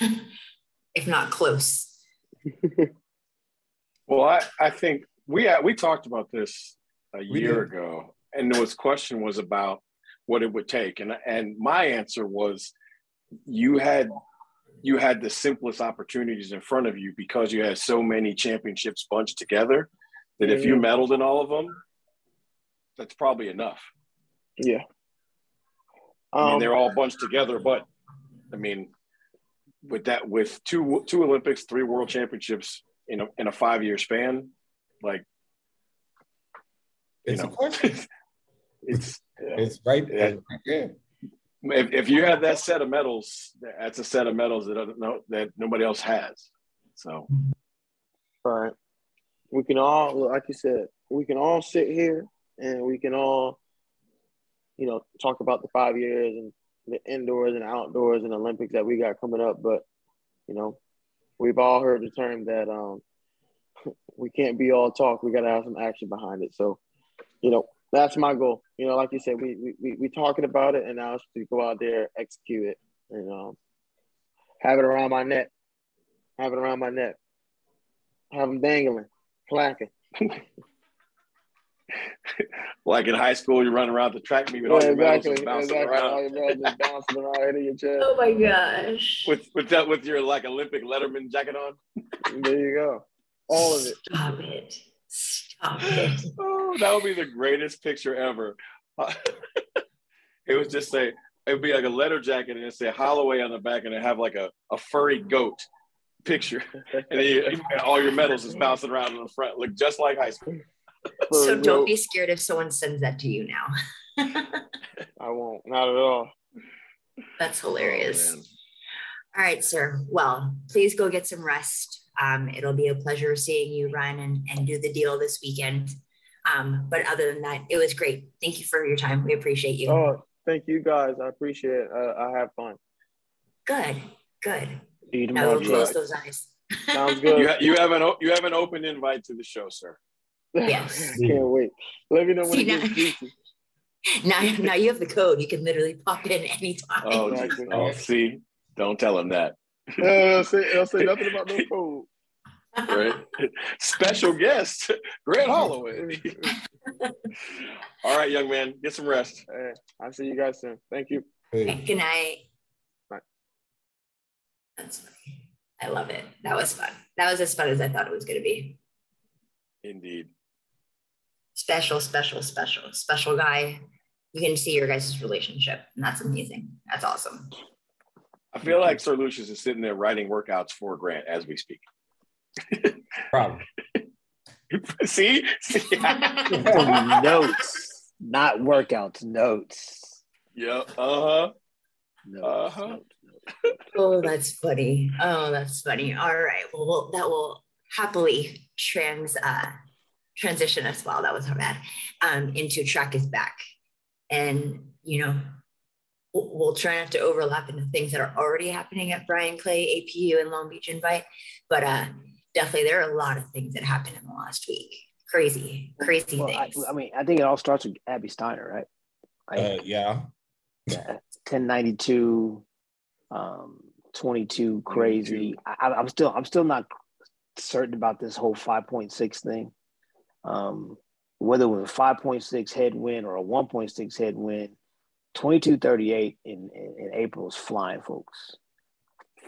if not close. well, I, I think we uh, we talked about this a year ago, and was question was about what it would take, and and my answer was you had you had the simplest opportunities in front of you because you had so many championships bunched together that mm-hmm. if you mm-hmm. medaled in all of them, that's probably enough. Yeah. I mean, um, they're all bunched together, but I mean, with that, with two two Olympics, three World Championships in a in a five year span, like it's you know, a question. it's it's right there. If, if you have that set of medals, that's a set of medals that no, that nobody else has. So, right. We can all, like you said, we can all sit here and we can all, you know, talk about the five years and the indoors and outdoors and Olympics that we got coming up. But, you know, we've all heard the term that um, we can't be all talk. We got to have some action behind it. So, you know, that's my goal. You know, like you said, we we we talking about it, and now it's to go out there, execute it, and um, have it around my neck, have it around my neck, have them dangling, clacking. like in high school, you run around the track meet with yeah, all your exactly, medals bouncing exactly. around. All your medals just bouncing around in your chest. Oh my gosh! With with that, with your like Olympic Letterman jacket on. There you go. All of it. Stop it. Stop it. oh, that would be the greatest picture ever. Uh, it was just say it would be like a letter jacket and it say Holloway on the back and it have like a, a furry goat picture. and then you, all your medals is bouncing around in the front, look just like high school. so don't be scared if someone sends that to you now. I won't, not at all. That's hilarious. Oh, all right, sir. Well, please go get some rest. Um, it'll be a pleasure seeing you run and, and do the deal this weekend. Um, but other than that, it was great. Thank you for your time. We appreciate you. Oh, thank you guys. I appreciate it. Uh, I have fun. Good, good. Now we'll close those eyes. Sounds good. You, ha- you, have an you have an open invite to the show, sir. Yes. Can't wait. Let me know when See, it gets now, now, now you have the code. You can literally pop in anytime. Oh, oh see, don't tell him that. Uh, say, I'll say nothing about no code. Right. Special guest, Grant Holloway. All right, young man, get some rest. Hey, I'll see you guys soon. Thank you. Hey. Good night. Bye. That's funny. I love it. That was fun. That was as fun as I thought it was going to be. Indeed. Special, special, special, special guy. You can see your guys' relationship, and that's amazing. That's awesome. I feel like Sir Lucius is sitting there writing workouts for Grant as we speak. Probably. see, see? notes, not workouts, notes. Yep. Uh huh. Uh huh. oh, that's funny. Oh, that's funny. All right. Well, well that will happily trans uh, transition us. Well, that was so bad. Um, into track is back, and you know we'll, we'll try not to overlap into things that are already happening at Bryan Clay, APU, and Long Beach Invite. But uh, definitely, there are a lot of things that happened in the last week. Crazy, crazy Well, I, things. I mean, I think it all starts with Abby Steiner, right? Like, Uh, yeah. yeah, 1092, um, 22 crazy. I, I- I'm still, I'm still not certain about this whole 5.6 thing. Um, whether it was a 5.6 headwind or a 1.6 headwind, 2238 in, in, in April is flying, folks.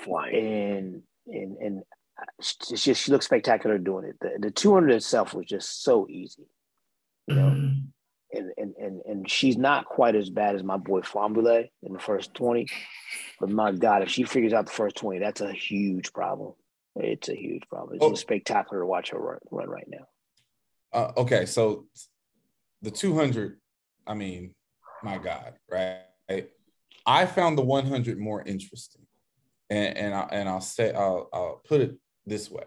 Flying. And, and, and she, she, she looks spectacular doing it. The, the 200 itself was just so easy, you know Mhm. and and and and she's not quite as bad as my boy Fahnbulleh in the first 20. But my God, if she figures out the first 20, that's a huge problem. It's a huge problem. It's Oh. just spectacular to watch her run, run right now. Uh, okay, so the 200, I mean, my God, right? I found the 100 more interesting, and and I, and I'll say I'll I'll put it this way: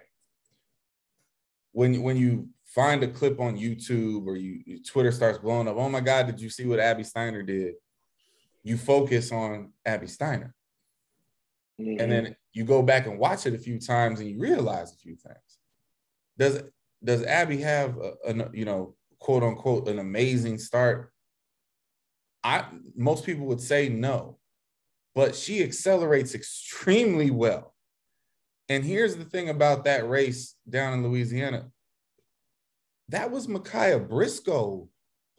when when you find a clip on YouTube or you, you Twitter starts blowing up, oh my God, did you see what Abby Steiner did? You focus on Abby Steiner, Mhm. and then you go back and watch it a few times, and you realize a few things. Does does Abby have a, an you know quote unquote an amazing start? I most people would say no, but she accelerates extremely well. And here's the thing about that race down in Louisiana. That was Mikiah Brisco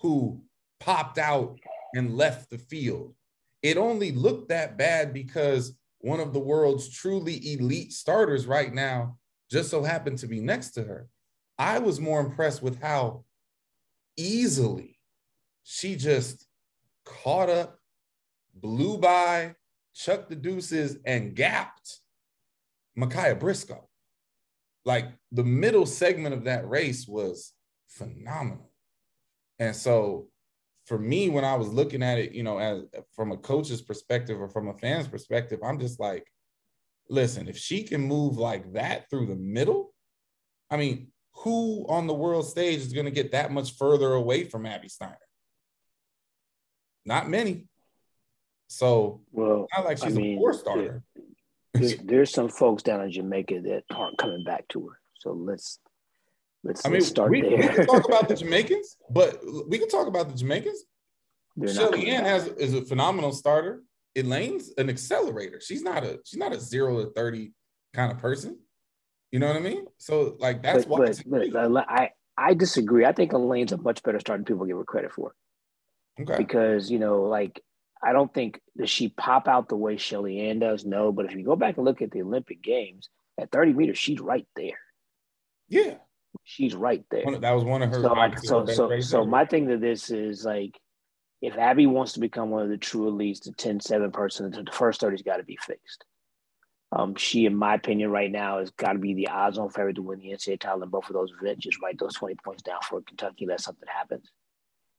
who popped out and left the field. It only looked that bad because one of the world's truly elite starters right now just so happened to be next to her. I was more impressed with how easily she just caught up, blew by, chucked the deuces, and gapped Mikiah Brisco. Like the middle segment of that race was phenomenal. And so for me, when I was looking at it, you know, as from a coach's perspective or from a fan's perspective, I'm just like, listen, if she can move like that through the middle, I mean, who on the world stage is going to get that much further away from Abby Steiner? Not many. So Well, not like I she's mean, a four starter. there, there's some folks down in Jamaica that aren't coming back to her. So let's let's, I mean, let's start we, we can talk about the Jamaicans, but we can talk about the Jamaicans. They're Shelly Ann has is a phenomenal starter. Elaine's an accelerator. She's not a she's not a zero to thirty kind of person. You know what I mean? So like that's but, why but, but. I I disagree. I think Elaine's a much better starter than people give her credit for. Okay. because you know, like I don't think does she pop out the way Shelly Ann does. No, but if you go back and look at the Olympic Games at 30 meters, she's right there. Yeah. She's right there. Of- that was one of her So, like, so, so, races so my thing to this is like, if Abby wants to become one of the true elites, the 10-7 person, the first 30's got to be fixed. Um, she, in my opinion, right now has got to be the odds-on favorite to win the NCAA title in both of those events. Just write those 20 points down for Kentucky, let something happens.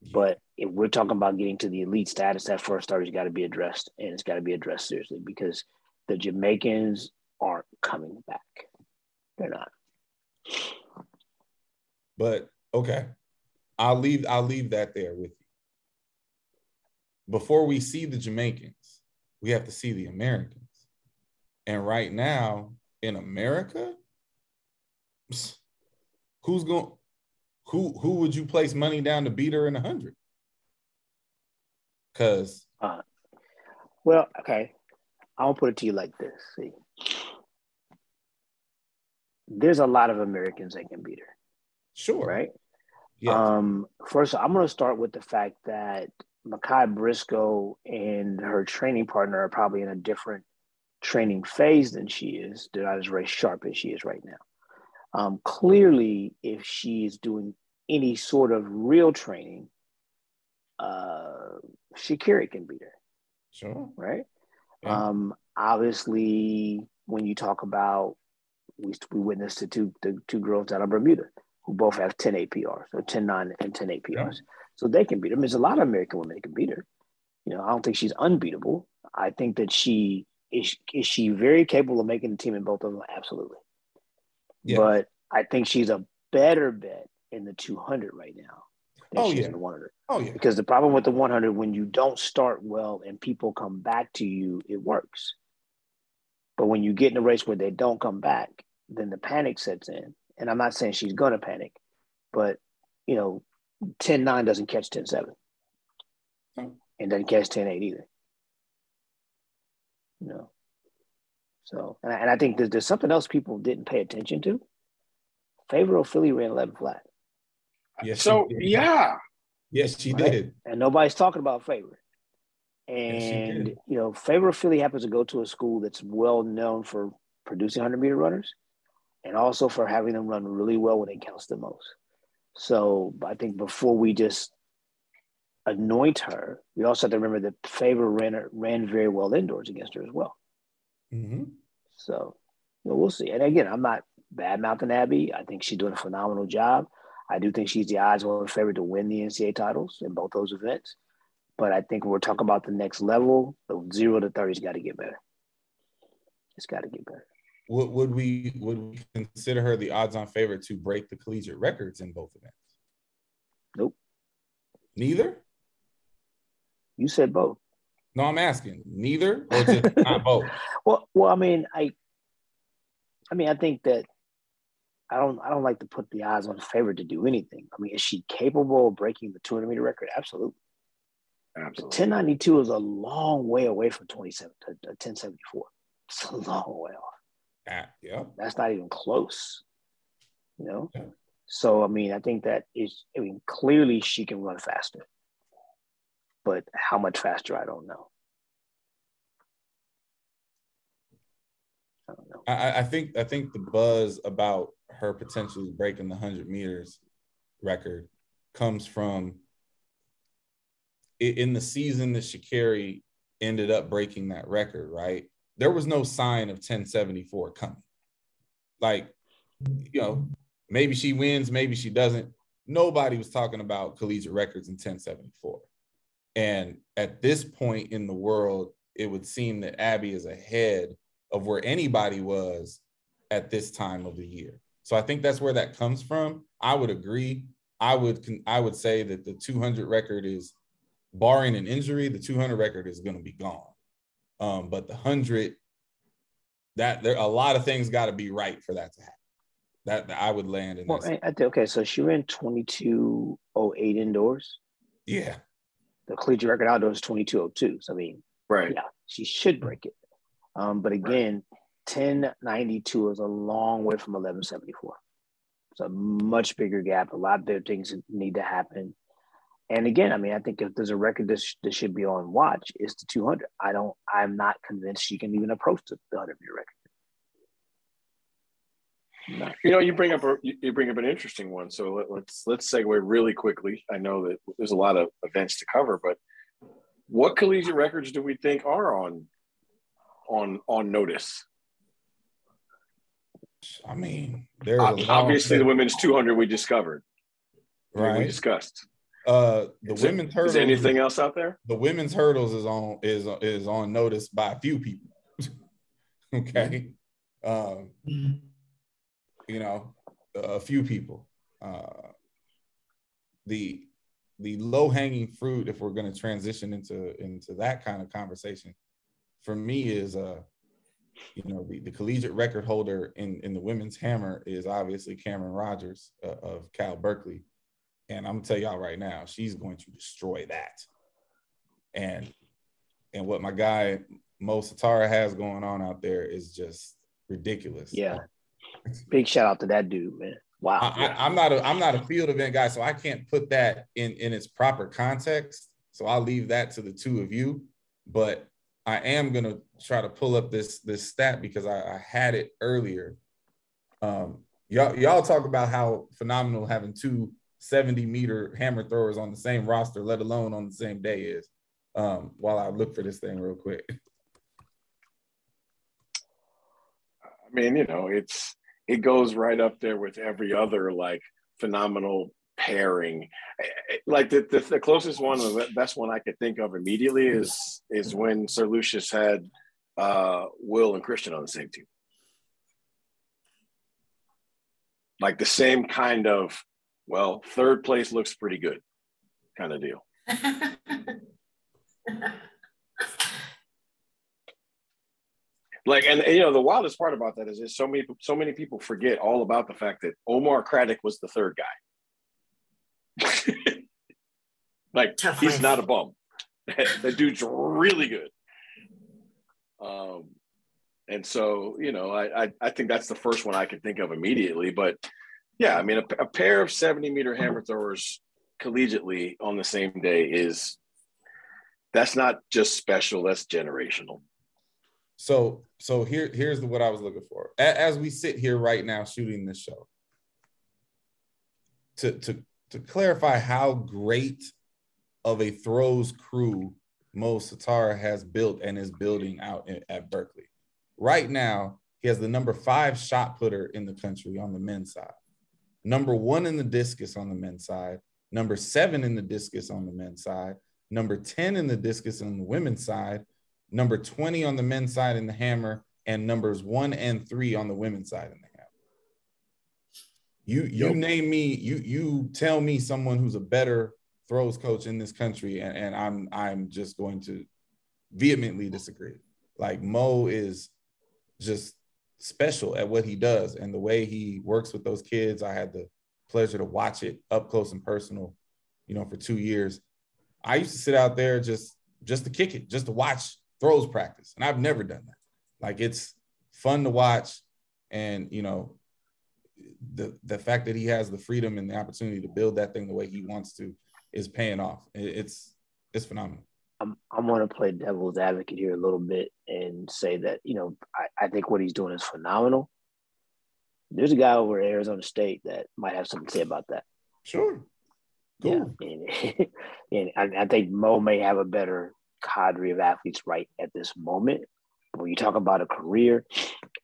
But if we're talking about getting to the elite status, that first starter's got to be addressed, and it's got to be addressed seriously because the Jamaicans aren't coming back. They're not. But okay, I'll leave. I'll leave that there with you. Before we see the Jamaicans, we have to see the Americans. And right now in America, who's going? Who who would you place money down to beat her in a hundred? Because Well, okay. I'll put it to you like this. See, there's a lot of Americans that can beat her, sure, right? Yeah, Um, first, I'm going to start with the fact that Mikiah Brisco and her training partner are probably in a different training phase than she is. They're not as very sharp as she is right now. Um, clearly, if she is doing any sort of real training, uh, Sha'Carri can beat her, sure. right? Yeah. Um, obviously, when you talk about we we witnessed the two the two girls out of Bermuda who both have 10 APRs, or 10 9 and 10 APRs. Yeah. So they can beat them. There's a lot of American women that can beat her. You know, I don't think she's unbeatable. I think that she is is she very capable of making the team in both of them? Absolutely. Yeah. But I think she's a better bet in the 200 right now. than Oh, she is yeah. in the 100. Oh yeah. Because the problem with the 100, when you don't start well and people come back to you, it works. But when you get in a race where they don't come back, then the panic sets in. And I'm not saying she's going to panic, but, you know, 10 9 doesn't catch 10 7 and doesn't catch 10 8 either. You know, so, and I, and I think there's, there's something else people didn't pay attention to. Favour Ofili ran 11 flat. Yes, so did. yeah, Yes, she Right. did. and nobody's talking about Favour. And did. you know, Favour Ofili happens to go to a school that's well known for producing 100 meter runners, and also for having them run really well when it counts the most. So I think before we just anoint her, we also have to remember that Favour ran ran very well indoors against her as well. Hmm So you know, we'll see. And again, I'm not bad mouthing Abby. I think she's doing a phenomenal job. I do think she's the odds on favorite to win the NCAA titles in both those events. But I think when we're talking about the next level, the zero to 30's got to get better. It's got to get better. Would, would we would we consider her the odds-on favorite to break the collegiate records in both events? Nope. Neither. You said both. No, I'm asking. Neither or just not both. Well, well, I mean, I, I mean, I think that I don't, I don't like to put the odds on favorite to do anything. I mean, is she capable of breaking the 200 meter record? Absolutely. Absolutely. 1092 is a long way away from 27 to to 1074. It's a long way off. Ah, yeah. That's not even close. You know? Yeah. So I mean, I think that is I mean, clearly she can run faster. But how much faster, I don't know. I don't know. I, I- think I think the buzz about her potentially breaking the hundred meters record comes from in the season that Sha'Carri ended up breaking that record, right? There was no sign of 1074 coming. Like, you know, maybe she wins, maybe she doesn't. Nobody was talking about collegiate records in 1074. And at this point in the world, it would seem that Abby is ahead of where anybody was at this time of the year. So I think that's where that comes from. I would agree. I would I would say that the 200 record is barring an injury, the 200 record is going to be gone. Um, but the 100 that there a lot of things got to be right for that to happen. That, that I would land in Well. I, I okay, so she ran 2208 indoors. Yeah. The collegiate record outdoors is 2202. So I mean, right. yeah, she should break it. Um, but again, 1092 is a long way from 1174. It's a much bigger gap. A lot of bigger things need to happen. And again, I mean, I think if there's a record that, sh- that should be on watch, it's the 200. I don't, I'm not convinced she can even approach the 100 meter record. No. You know, you bring up a you you bring up an interesting one. So let, let's let's segue really quickly. I know that there's a lot of events to cover, but what collegiate records do we think are on on on notice? I mean, there's Uh, obviously, the women's 200 we discovered, right? we discussed. Uh, the Is there- women's Is hurdles. there anything else out there? the women's hurdles is on is is on notice by a few people. okay, um, you know, a few people. Uh, the the low hanging fruit, if we're going to transition into into that kind of conversation, for me is uh, you know, the, the collegiate record holder in in the women's hammer is obviously Camryn Rogers uh, of Cal Berkeley, and I'm gonna tell y'all right now, she's going to destroy that and and what my guy Mo Saatara has going on out there is just ridiculous. Yeah. Big shout out to that dude, man. Wow. I, I, I'm not a I'm not a field event guy, so I can't put that in in its proper context. So I'll leave that to the two of you. But I am gonna try to pull up this this stat because I, I had it earlier. Um, y'all y'all talk about how phenomenal having two 70 meter hammer throwers on the same roster, let alone on the same day, is. Um, while I look for this thing real quick. I mean, you know, it's it goes right up there with every other like phenomenal pairing. Like the, the, the closest one, the best one I could think of immediately is is when Sir Lucius had uh, Will and Christian on the same team. Like the same kind of, well, third place looks pretty good. kind of deal. like, and, and, you know, the wildest part about that is just so many so many people forget all about the fact that Omar Craddock was the third guy. like, Tough he's life. not a bum. that dude's really good. Um, and so, you know, I, I, I think that's the first one I could think of immediately. But yeah, I mean, a, a pair of 70 meter hammer throwers collegiately on the same day is that's not just special, that's generational. So so here here's what I was looking for. As we sit here right now shooting this show, to to to clarify how great of a throws crew Mo Saatara has built and is building out in- at Berkeley. Right now, he has the number five shot putter in the country on the men's side, number one in the discus on the men's side, number seven in the discus on the men's side, number 10 in the discus on the women's side, number 20 on the men's side in the hammer, and numbers one and three on the women's side in the hammer. You you Yep. name me, you you tell me someone who's a better throws coach in this country, and, and I'm I'm just going to vehemently disagree. Like Mo is just special at what he does and the way he works with those kids. I had the pleasure to watch it up close and personal, you know, for two years. I used to sit out there just just to kick it, just to watch throws practice, and I've never done that. Like it's fun to watch, and you know, the the fact that he has the freedom and the opportunity to build that thing the way he wants to is paying off. It's it's phenomenal. I'm I'm going to play devil's advocate here a little bit and say that you know I, I think what he's doing is phenomenal. There's a guy over at Arizona State that might have something to say about that. Sure, cool. Yeah, and, and I, I think Mo may have a better cadre of athletes right at this moment. When you talk about a career,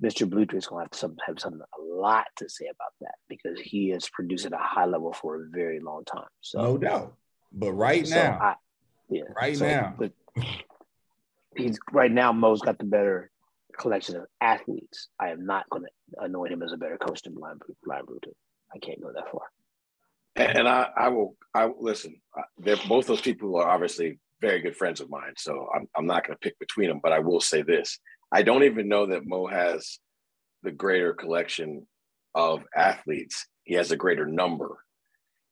Mr. Blutreich's going to have some have some a lot to say about that because he has produced at a high level for a very long time. So no doubt. But right so now, I, yeah, Right so, now. but he's right now. Mo's got the better collection of athletes. I am not going to anoint him as a better coach than Brian Brian Blutreich. I can't go that far. And, and I, I will, I will listen. uh, They're both those people are obviously very good friends of mine, so I'm, I'm not going to pick between them. But I will say this: I don't even know that Mo has the greater collection of athletes. He has a greater number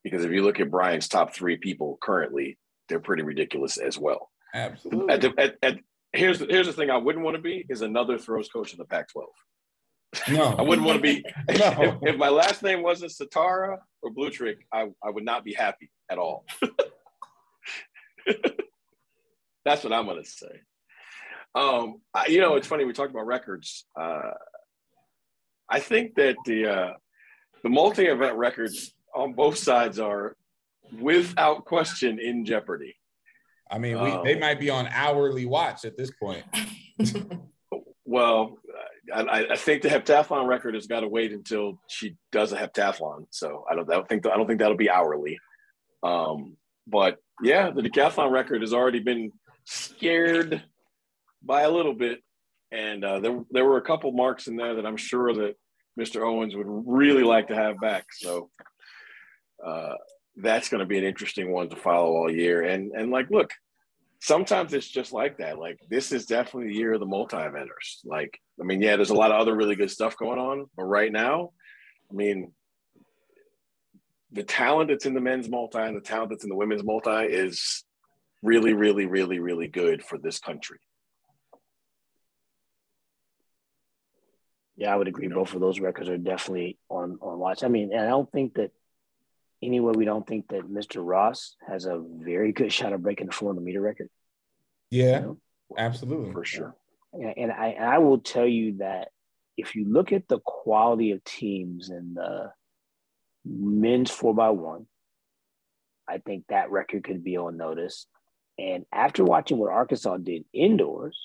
because if you look at Brian's top three people currently, they're pretty ridiculous as well. absolutely. At the, at, at, here's the, here's the thing: I wouldn't want to be is another throws coach in the Pac-12. no, I wouldn't want to be. No. if, if my last name wasn't Saatara or Blutreich, I, I would not be happy at all. That's what I'm going to say. Um, I, you know, it's funny we talked about records. Uh, I think that the uh, the multi-event records on both sides are, without question, in jeopardy. I mean, we, they Um, might be on hourly watch at this point. Well, I, I- I think the heptathlon record has got to wait until she does a heptathlon. So I don't, I don't think I don't think that'll be hourly. Um, but yeah, the decathlon record has already been scared by a little bit, and uh, there there were a couple marks in there that I'm sure that Mr. Owens would really like to have back. So uh, that's going to be an interesting one to follow all year. And and like, look, sometimes it's just like that. Like this is definitely the year of the multi-eventers. Like, I mean, yeah, there's a lot of other really good stuff going on, but right now, I mean, the talent that's in the men's multi and the talent that's in the women's multi is really, really, really, really good for this country. Yeah, I would agree. Both of those records are definitely on on watch. I mean, and I don't think that anyway. We don't think that Mr. Ross has a very good shot of breaking the 400 meter record. you Yeah, know? absolutely. For sure. And, and I and I will tell you that if you look at the quality of teams in the men's four by one, I think that record could be on notice. And after watching what Arkansas did indoors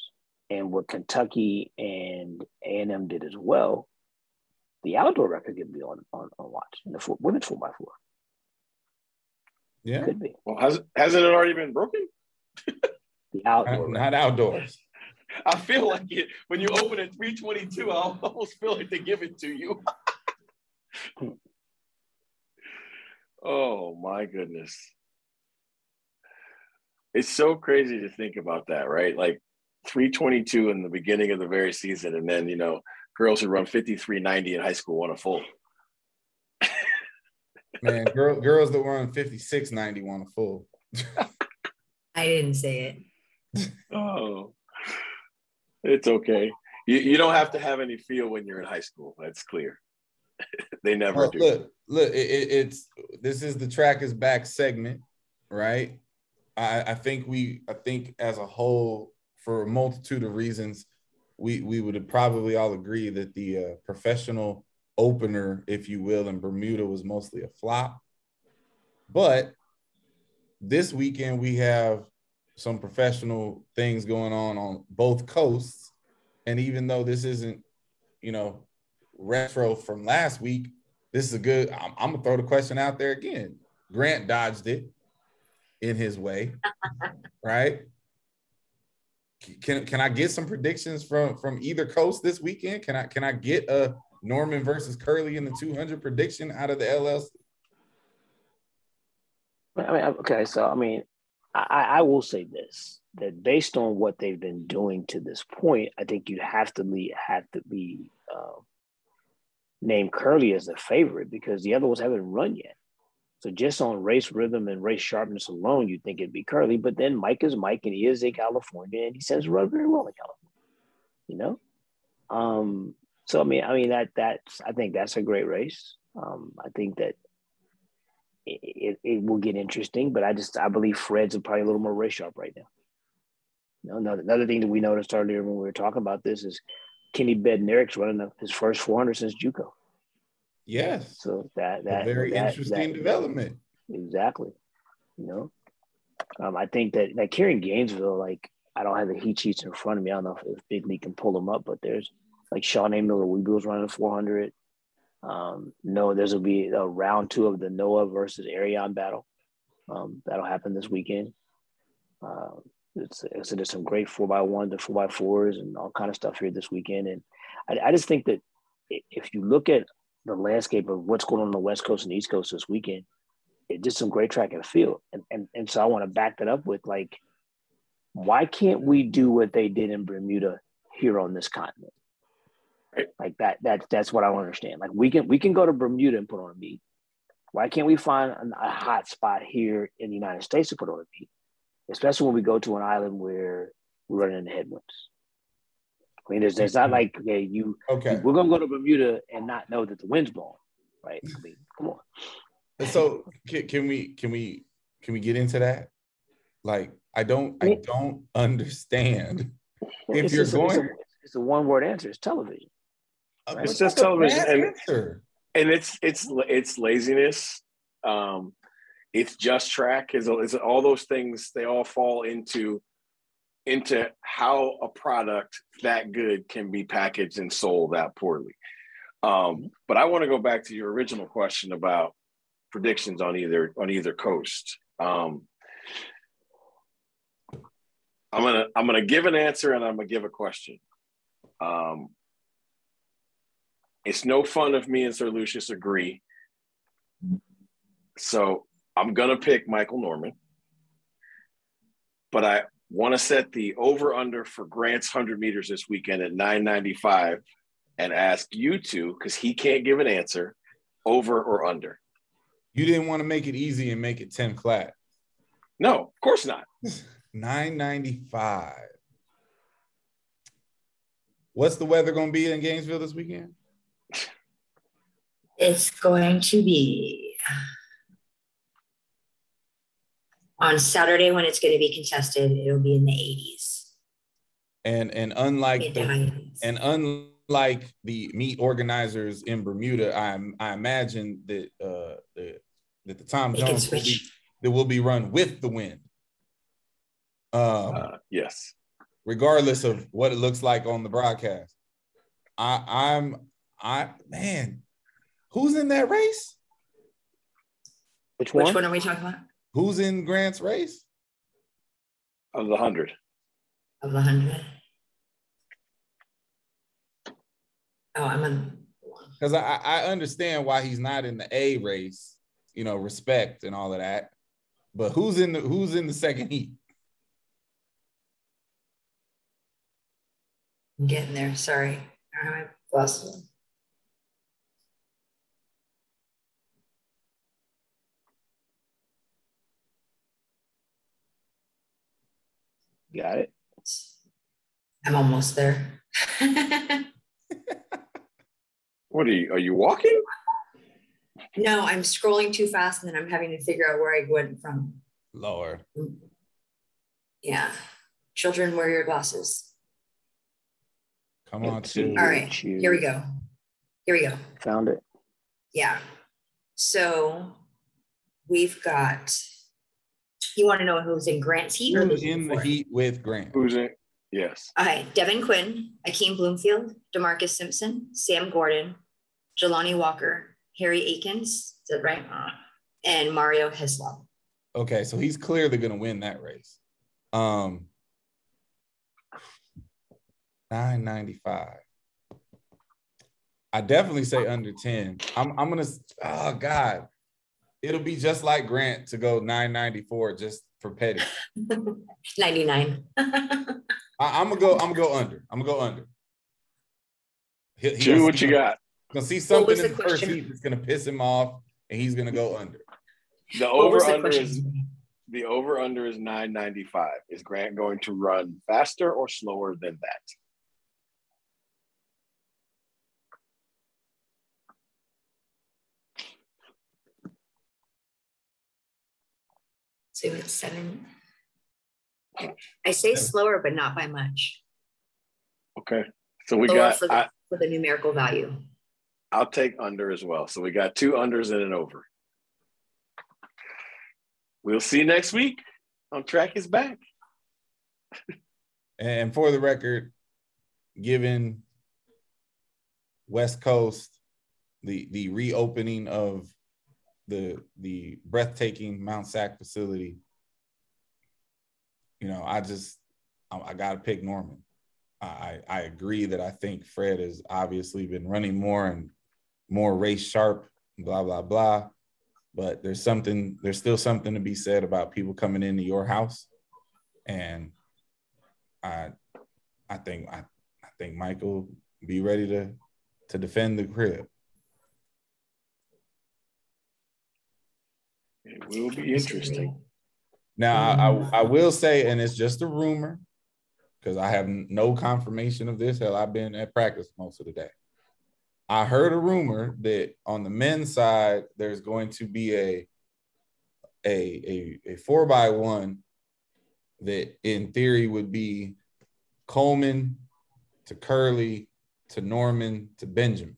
and what Kentucky and A and M did as well, the outdoor record could be on on, on watch in the four, women's four by four. Yeah, Could be Well, has hasn't it already been broken? the outdoor. not, not outdoors. I feel like it when you open at 322. I almost feel like they give it to you. Hmm. oh my goodness. It's so crazy to think about that, right? Like 322 in the beginning of the very season, and then you know, girls who run 5390 in high school want a full. Man, girl, girls that run 5690 want a full. I didn't say it. Oh, it's okay. You, you don't have to have any feel when you're in high school. That's clear. they never Well, do. look, look, it, it- it's this is the track is back segment, right? I, I think we, I think as a whole, for a multitude of reasons, we we would probably all agree that the uh, professional opener, if you will, in Bermuda was mostly a flop. But this weekend we have some professional things going on on both coasts, and even though this isn't, you know, retro from last week, this is a good. I'm, I'm gonna throw the question out there again. Grant dodged it in his way, right? Can can I get some predictions from from either coast this weekend? Can I can I get a Norman versus Kerley in the 200 prediction out of the LLC? I mean, okay, so I mean, I, I will say this: that based on what they've been doing to this point, I think you have to be have to be uh, named Kerley as a favorite because the other ones haven't run yet. So just on race rhythm and race sharpness alone, you'd think it'd be Kerley. But then Mike is Mike, and he is in California, and he says run very well in California. You know, um, so I mean, I mean that that's I think that's a great race. Um, I think that it, it, it will get interesting, but I just I believe Fred's probably a little more race sharp right now. Know, another, another thing that we noticed earlier when we were talking about this is Kenny Bednarik's running his first 400 since JUCO. Yes, So that a very that- interesting that- development. Exactly. You know, um, I think that like here in Gainesville, like I don't have the heat sheets in front of me. I don't know if, if Big League can pull them up, but there's like Shaunae Miller-Uibo's running 400. Um, no, there's will be a round two of the Noah versus Erriyon battle. Um, that'll happen this weekend. Um, it's, it's there's some great four by ones and four by fours and all kind of stuff here this weekend. And I, I just think that if you look at the landscape of what's going on on the West Coast and East Coast this weekend, it did some great track and field. And, and, and so I want to back that up with like, why can't we do what they did in Bermuda here on this continent? Like that, that that's what I don't understand. Like we can we can go to Bermuda and put on a meet. Why can't we find a hot spot here in the United States to put on a meet? Especially when we go to an island where we're running into headwinds. I mean, there's, there's not like okay, you Okay, we're gonna go to Bermuda and not know that the wind's blowing, right? I mean, come on. so can, can we can we can we get into that? Like, I don't I don't understand. If It's you're just a- it's a- going- it's a one word answer. It's television. Uh, It's but just television, and- answer. and it's it's it's laziness um it's just track is is all those things they all fall into into how a product that good can be packaged and sold that poorly. Um but i want to go back to your original question about predictions on either on either coast. Um i'm gonna i'm gonna give an answer and i'm gonna give a question. Um it's no fun if me and Sir Lucius agree. So I'm gonna pick Michael Norman, but I want to set the over under for Grant's 100 meters this weekend at 995 and ask you two because he can't give an answer over or under. You didn't want to make it easy and make it 10 flat. No, of course not. 995. What's the weather going to be in Gainesville this weekend? It's going to be on Saturday when it's going to be contested. It'll be in the 80s. And and unlike the, and unlike the meet organizers in Bermuda, I I imagine that uh the, that the Tom They Jones will be, that will be run with the wind. Um, Uh, yes. regardless of what it looks like on the broadcast. I I'm I man, who's in that race? Which one? Which one? one are we talking about? Who's in Grant's race? Of the hundred. Of the hundred. Oh, I'm in. Because I, I understand why he's not in the A race, you know, respect and all of that. But who's in the who's in the second heat? I'm getting there. Sorry, I lost one. Got it. I'm almost there. What are you? Are you walking? no, I'm scrolling too fast and then I'm having to figure out where I went from. Lord. Yeah. Children, wear your glasses. Come on, Let's too. All right. Choose. Here we go. Here we go. Found it. Yeah. So we've got, you want to know who's in Grant's heat or Who's who's in the heat with Grant? Who's in? Yes. Okay, Devin Quinn, Akeem Bloomfield, Demarcus Simpson, Sam Gordon, Jelani Walker, Harry Akins, is that right? Uh, and Mario Hislop. Okay, so he's clearly going to win that race. Um, nine ninety five. I definitely say under ten. I'm I'm gonna. Oh God, it'll be just like Grant to go nine ninety four just for petty. 99. I, am gonna go. I'm gonna go under. I'm gonna go under. He, he Chew what see- you got. Gonna see something in the the first question? heat that's gonna piss him off, and he's gonna go under. The over the under is the over under is 995. Is Grant going to run faster or slower than that? So it's seven. I say slower, but not by much. Okay. So we Lower got for the, I, for the numerical value. I'll take under as well. So we got two unders and an over. We'll see you next week on Track is Back. And for the record, given West Coast, the the reopening of the the breathtaking Mount Sac facility, you know, I just I, I got to pick Norman. I I agree that I think Fred has obviously been running more and more race sharp, blah blah blah. But there's something there's still something to be said about people coming into your house, and I I think I, I think Michael be ready to to defend the crib. It will be interesting. Now I, I will say, and it's just a rumor, because I have no confirmation of this. Hell, I've been at practice most of the day. I heard a rumor that on the men's side, there's going to be a a a, a four by one that in theory would be Coleman to Kerley to Norman to Benjamin.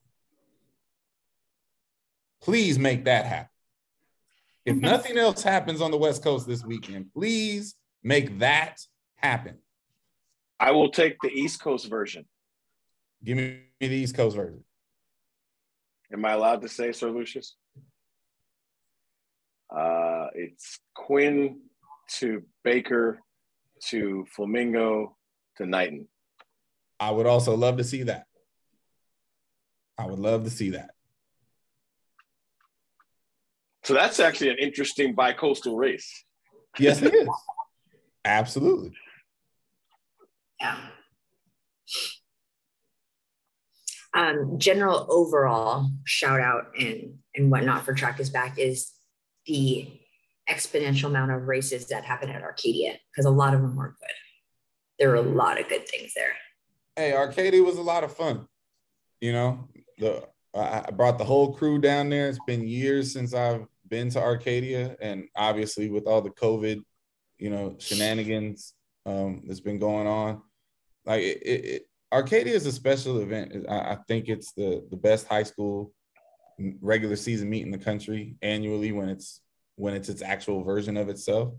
Please make that happen. If nothing else happens on the West Coast this weekend, please make that happen. I will take the East Coast version. Give me the East Coast version. Am I allowed to say, Sir Lucius? Uh, it's Quinn to Baker to Flamingo to Knighton. I would also love to see that. I would love to see that. So that's actually an interesting bi-coastal race. Yes, it is. Absolutely. Yeah. Um, general overall shout out and and whatnot for track is back is the exponential amount of races that happen at Arcadia because a lot of them were good. There were a lot of good things there. Hey, Arcadia was a lot of fun. You know, the I I brought the whole crew down there. It's been years since I've been to Arcadia, and obviously with all the COVID, you know, shenanigans um, that's been going on, like it, it, Arcadia is a special event. I, I think it's the the best high school regular season meet in the country annually when it's when it's its actual version of itself.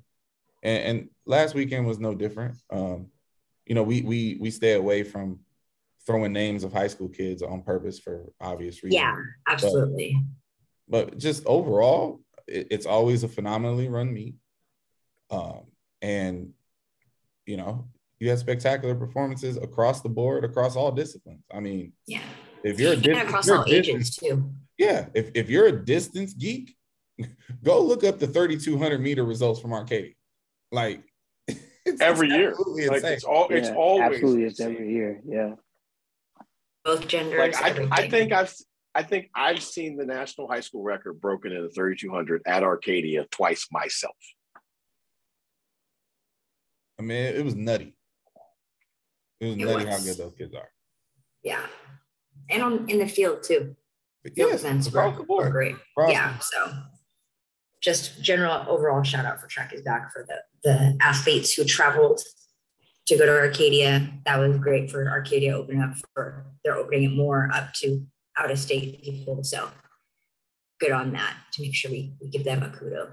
And, and last weekend was no different. Um, you know, we we we stay away from throwing names of high school kids on purpose for obvious reasons. Yeah, absolutely. But just overall, it, it's always a phenomenally run meet. Um, and you know, you have spectacular performances across the board, across all disciplines. I mean, Yeah. if you're a And across you're all distance- ages too. yeah, if, if you're a distance geek, go look up the 3,200 meter results from Arcadia. Like it's Every year. absolutely Like insane. it's all it's always absolutely it's every year. Yeah. both genders. Like I, I think I've I think I've seen the national high school record broken in the 3200 at Arcadia twice myself. I mean, it, was nutty. It was It nutty how good those kids are. yeah, and on in the field too. But Field yes, events across were, the board. were great. Across yeah, so just general overall shout out for Track is Back for the the athletes who traveled to go to Arcadia. That was great for Arcadia opening up for they're opening it more up to out of state people. So good on that to make sure we, we give them a kudo.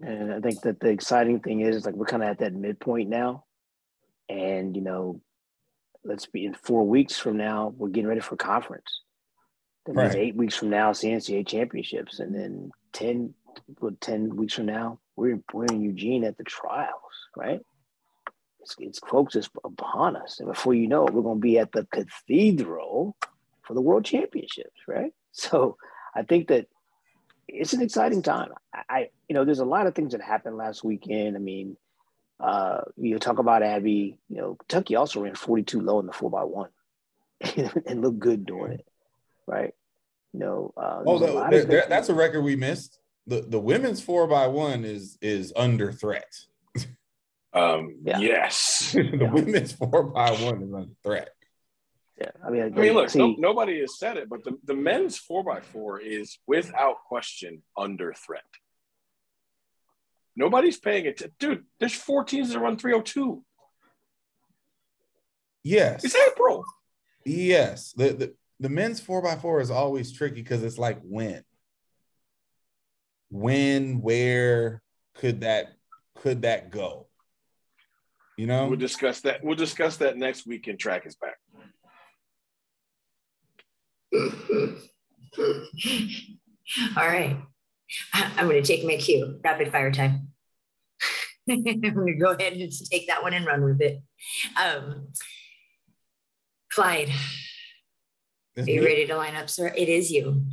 And I think that the exciting thing is like we're kind of at that midpoint now. And, you know, let's be in four weeks from now, we're getting ready for conference. That means Right. eight weeks from now, it's the NCAA championships. And then 10, well, 10 weeks from now, we're, we're in Eugene at the trials, right? It's, it's folks is upon us. And before you know it, we're going to be at the cathedral for the world championships, right? So I think that it's an exciting time. I, I, you know, there's a lot of things that happened last weekend. I mean, uh, you talk about Abby, you know, Kentucky also ran 42 low in the four by one and looked good doing it, right? You know, uh, Oh, a the- there- there- that's a record we missed. The the women's four by one is is under threat. Um, Yeah. Yes. the women's four by one is under threat. Yeah. I mean, I mean, look, see, no, nobody has said it, but the, the men's four by four is without question under threat. Nobody's paying it. Dude, there's four teams that run 302. Yes. It's April. Yes. The, the the men's four by four is always tricky because it's like when. When, where could that could that go? You know? We'll discuss that. We'll discuss that next week And track is back. All right. I- I'm going to take my cue. Rapid fire time. I'm going to go ahead and take that one and run with it. Um, Clyde, It's are you me. ready to line up, sir? It is you.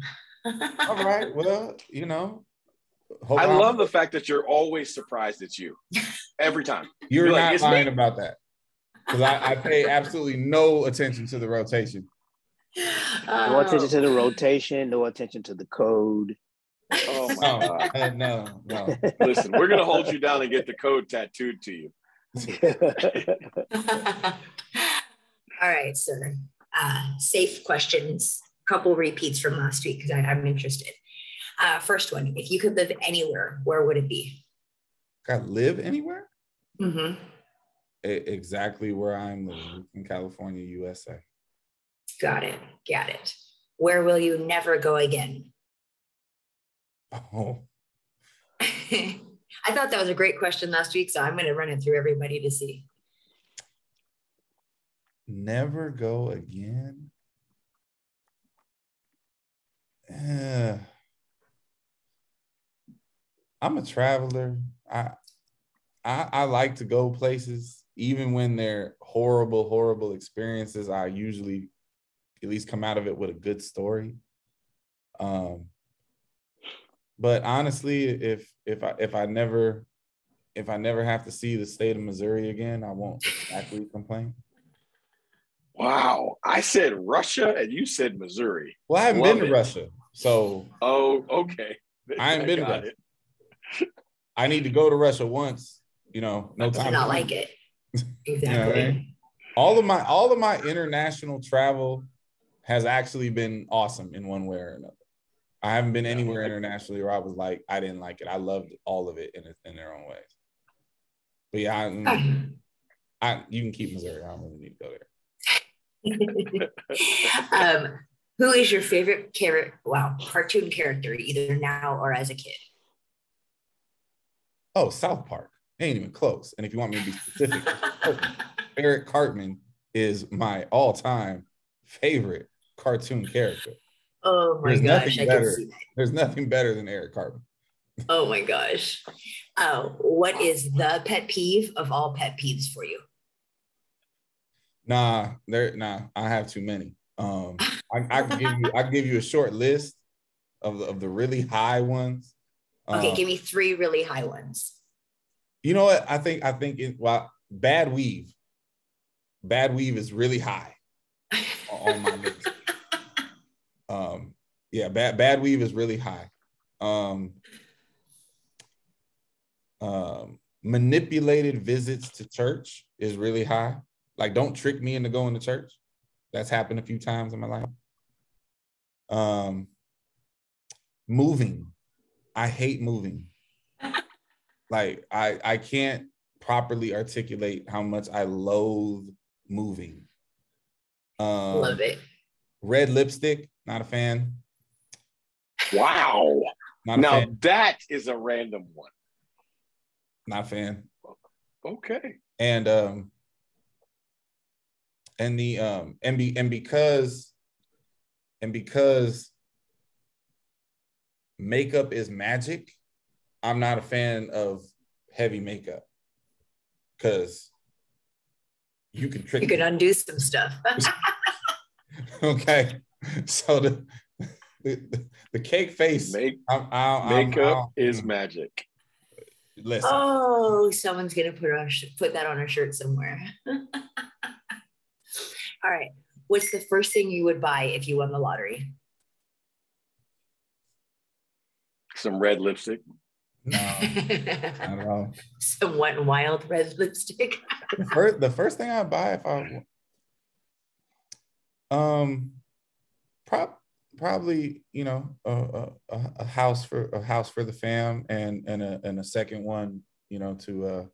All right. Well, you know. hope I I'm- love the fact that you're always surprised it's you every time. you're you're like, not "It's me." lying about that. Because I, I pay absolutely no attention to the rotation. No attention Oh, to the rotation, no attention to the code. Oh my No, God. uh, no, no. Listen, we're going to hold you down and get the code tattooed to you. All right, sir. Uh, safe questions. Couple repeats from last week because I'm interested. Uh, first one: If you could live anywhere, where would it be? Got live anywhere? hmm E- exactly where I'm living in California, USA. Got it. Got it. Where will you never go again? Oh, I thought that was a great question last week, so I'm going to run it through everybody to see. never go again. Eh. I'm a traveler. I, I I like to go places, even when they're horrible, horrible experiences. I usually at least come out of it with a good story. Um, but honestly, if if I if I never if I never have to see the state of Missouri again, I won't actually complain. Wow. I said Russia and you said Missouri. Well, I haven't Love been to it. Russia, so Oh, okay. I ain't been to got Russia. it. I need to go to Russia once. You know, no I time. did not like think. it. You know Exactly. I mean? All of my all of my international travel has actually been awesome in one way or another. I haven't been anywhere internationally where I was like, I didn't like it. I loved all of it in in their own ways. But yeah, I, I you can keep Missouri. I don't really need to go there. um, who is your favorite character? Wow, cartoon character, either now or as a kid? Oh, South Park. Ain't even close. And if you want me to be specific, Eric Cartman is my all-time favorite cartoon character. oh my There's gosh, nothing better. can see that. There's nothing better than Eric Cartman. Oh my gosh. Oh, what is the pet peeve of all pet peeves for you? Nah, there nah, I have too many. Um I, I can give you I give you a short list of the, of the really high ones. Okay, Um, give me three really high ones. you know what? I think I think it well bad weave. Bad weave is really high. On my list. Um, yeah, bad bad weave is really high. Um, um, manipulated visits to church is really high. Like, don't trick me into going to church. That's happened a few times in my life. Um, moving, I hate moving. like, I I can't properly articulate how much I loathe moving. Um, Love it. Red lipstick, not a fan. Wow. Not a Now fan. that is a random one. Not a fan. Okay. And um and the um and be and because and because makeup is magic, I'm not a fan of heavy makeup. Cause you can trick You me. can undo some stuff. okay. So the the, the cake face Make I'm, I'm, I'm- makeup I'm- is magic. listen. oh, someone's gonna put on put that on a shirt somewhere. All right. What's the first thing you would buy if you won the lottery? Some red lipstick. No, not at all. Some wet and wild red lipstick. the first the first thing I buy if I um prob probably you know a, a, a house for a house for the fam and and a and a second one you know to uh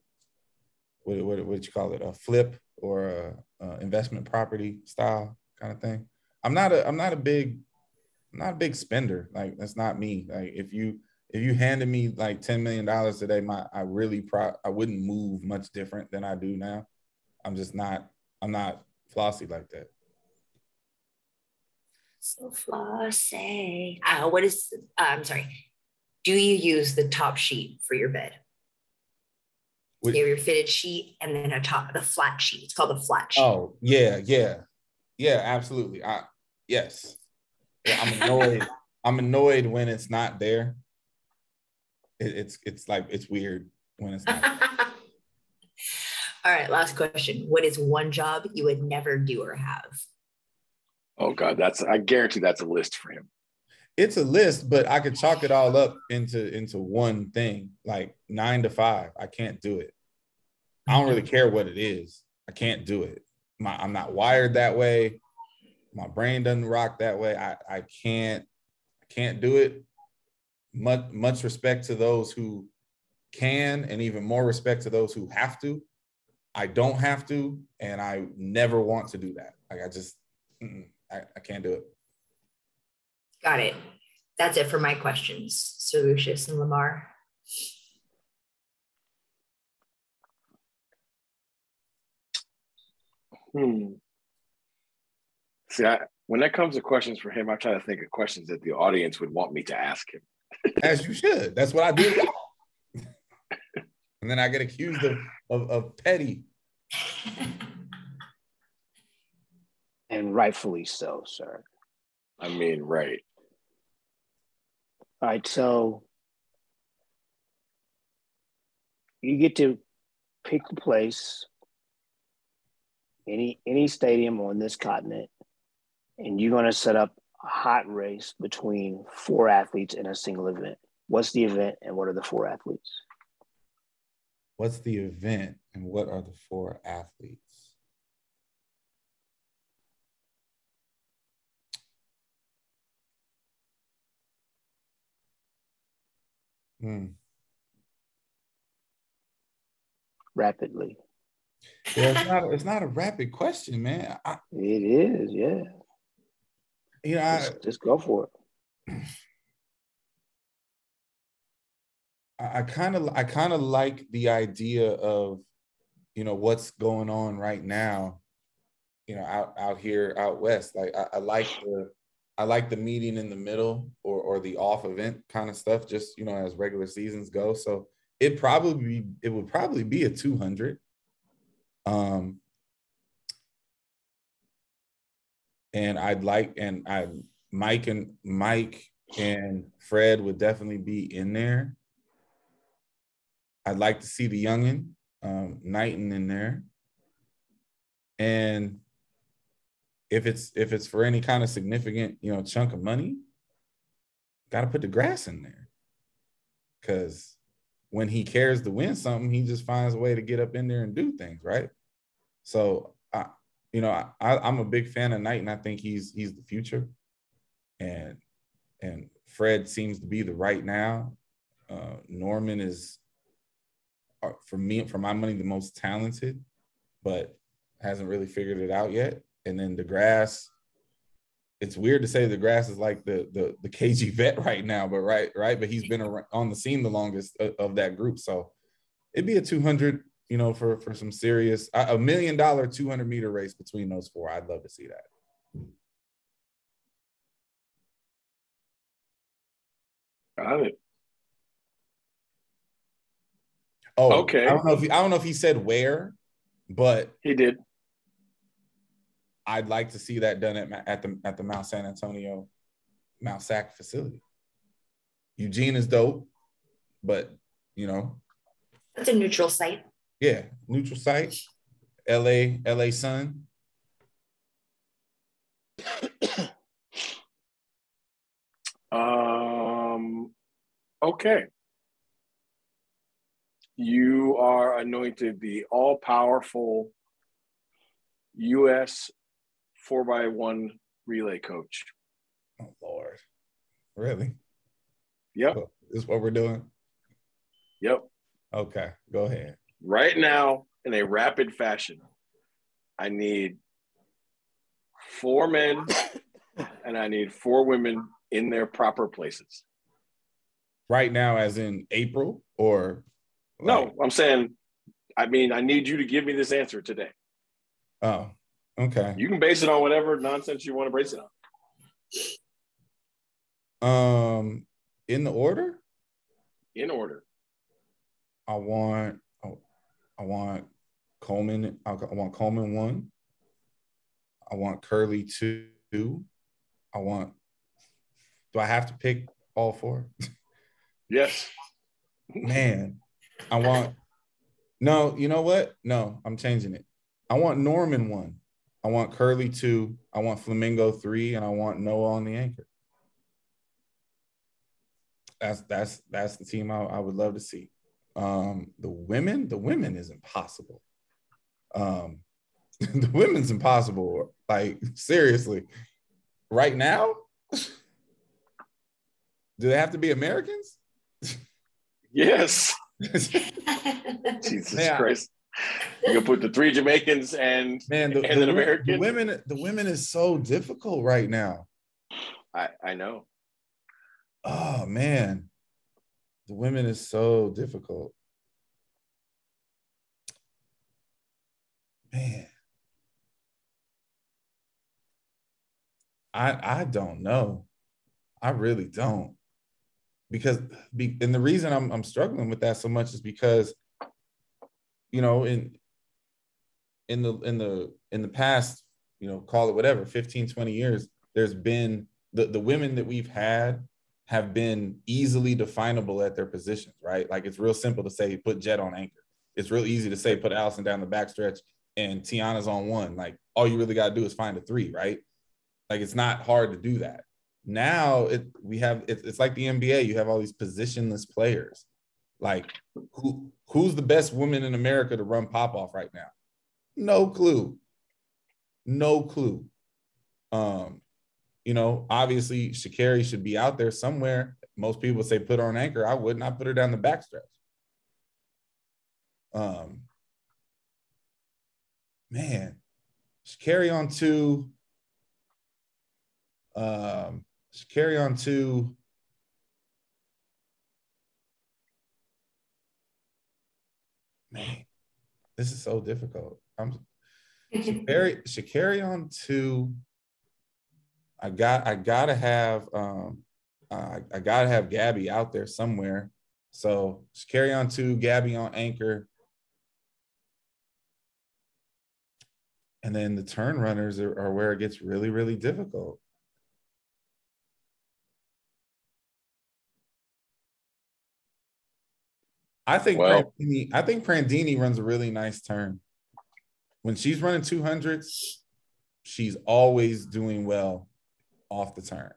what what what you call it a flip or a, a investment property style kind of thing. I'm not a I'm not a big I'm not a big spender like that's not me like if you if you handed me like ten million dollars today, my I really pro I wouldn't move much different than I do now. I'm just not I'm not flossy like that. So flossy. Uh, what is? Uh, I'm sorry. Do you use the top sheet for your bed? Which- You have your fitted sheet and then a top, the flat sheet. It's called a flat sheet. Oh yeah, yeah, yeah, absolutely. I yes. Yeah, I'm annoyed. I'm annoyed when it's not there. It, it's it's like it's weird when it's not. All right, last question. What is one job you would never do or have? Oh God, that's I guarantee that's a list for him. it's a list, but I could chalk it all up into into one thing, like nine to five. I can't do it. I don't really care what it is. I can't do it. My I'm not wired that way. My brain doesn't rock that way. I I can't I can't do it. Much much respect to those who can, and even more respect to those who have to. I don't have to, and I never want to do that. Like I just mm-mm, I, I can't do it. Got it. That's it for my questions. Sir Lucius and Lamar. Hmm. See, I, when that comes to questions for him, I try to think of questions that the audience would want me to ask him. as you should. That's what I do. and then I get accused of, of, of petty. and rightfully so, sir. I mean, right. All right, so you get to pick a place, any any stadium on this continent, and you're going to set up a hot race between four athletes in a single event. What's the event, and what are the four athletes? What's the event and what are the four athletes? Hmm. Rapidly, Yeah, it's not, it's not a rapid question, man. I, it is. Yeah, you know, I, just, go for it. I kind of I kind of like the idea of you know what's going on right now you know out out here out west like I, I like the I like the meeting in the middle or or the off event kind of stuff just you know as regular seasons go. So it probably it would probably be a 200 um and I'd like and I Mike and Mike and Fred would definitely be in there. I'd like to see the youngin, um, Knighton in there. And if it's if it's for any kind of significant, you know, chunk of money, gotta put De Grasse in there. Cause when he cares to win something, he just finds a way to get up in there and do things, right? So I, you know, I, I'm a big fan of Knight, and I think he's he's the future. And and Fred seems to be the right now. Uh, Norman is, uh, for me, for my money, the most talented, but hasn't really figured it out yet. And then De Grasse. it's weird to say De Grasse is like the the the KG vet right now, but right, right. But he's been on the scene the longest of, of, that group, so it'd be a 200, you know, for for some serious a million dollar 200 meter race between those four. I'd love to see that. Got it. Oh, okay. I don't know if he, I don't know if he said where, but he did. I'd like to see that done at at the at the Mount San Antonio, Mount Sac facility. Eugene is dope, but you know, it's a neutral site. Yeah, neutral site. LA, LA Sun. um. Okay. You are anointed the all powerful U.S four by one relay coach. Oh Lord, really? Yep. This is what we're doing. Yep. Okay, go ahead. Right now, in a rapid fashion, I need four men and I need four women in their proper places. Right now, as in April, or like... no? I'm saying, I mean, I need you to give me this answer today. Oh, Okay. You can base it on whatever nonsense you want to base it on. Um, in the order. In order. I want. I want Coleman. I want Coleman one. I want Kerley two. I want. Do I have to pick all four? Yes. Man, I want. No, you know what? No, I'm changing it. I want Norman one. I want Kerley two. I want Flamingo three, and I want Noah on the anchor. That's that's that's the team I, I would love to see. Um, the women, the women is impossible. Um, the women's impossible. Like seriously, right now, do they have to be Americans? Yes. Jesus Man, Christ. You gonna put the three Jamaicans and man, the, and the, an American. The women, the women is so difficult right now. I I know. Oh man, the women is so difficult. Man, I I don't know. I really don't. Because be, and the reason I'm I'm struggling with that so much is because you know, in in the in the in the past, you know, call it whatever, 15, 20 years, there's been the, the women that we've had have been easily definable at their positions, right? Like it's real simple to say put Jet on anchor. It's real easy to say put Allyson down the backstretch and Tiana's on one. Like all you really got to do is find a three, right? Like it's not hard to do that. Now it we have it, it's like the NBA. You have all these positionless players. Like who who's the best woman in America to run pop off right now? No clue. No clue. Um, you know, obviously Sha'Carri should be out there somewhere. Most people say put her on anchor. I would not put her down the backstretch. Um, man, carry on two. Um, carry on two. Man, this is so difficult. I'm Sha'Carri, Sha'Carri on two. I got I gotta have um I, I gotta have Gabby out there somewhere. So Sha'Carri on two, Gabby on anchor. And then the turn runners are, are where it gets really, really difficult. I think well, Prandini, I think Prandini runs a really nice turn. When she's running 200s, she's always doing well off the turn.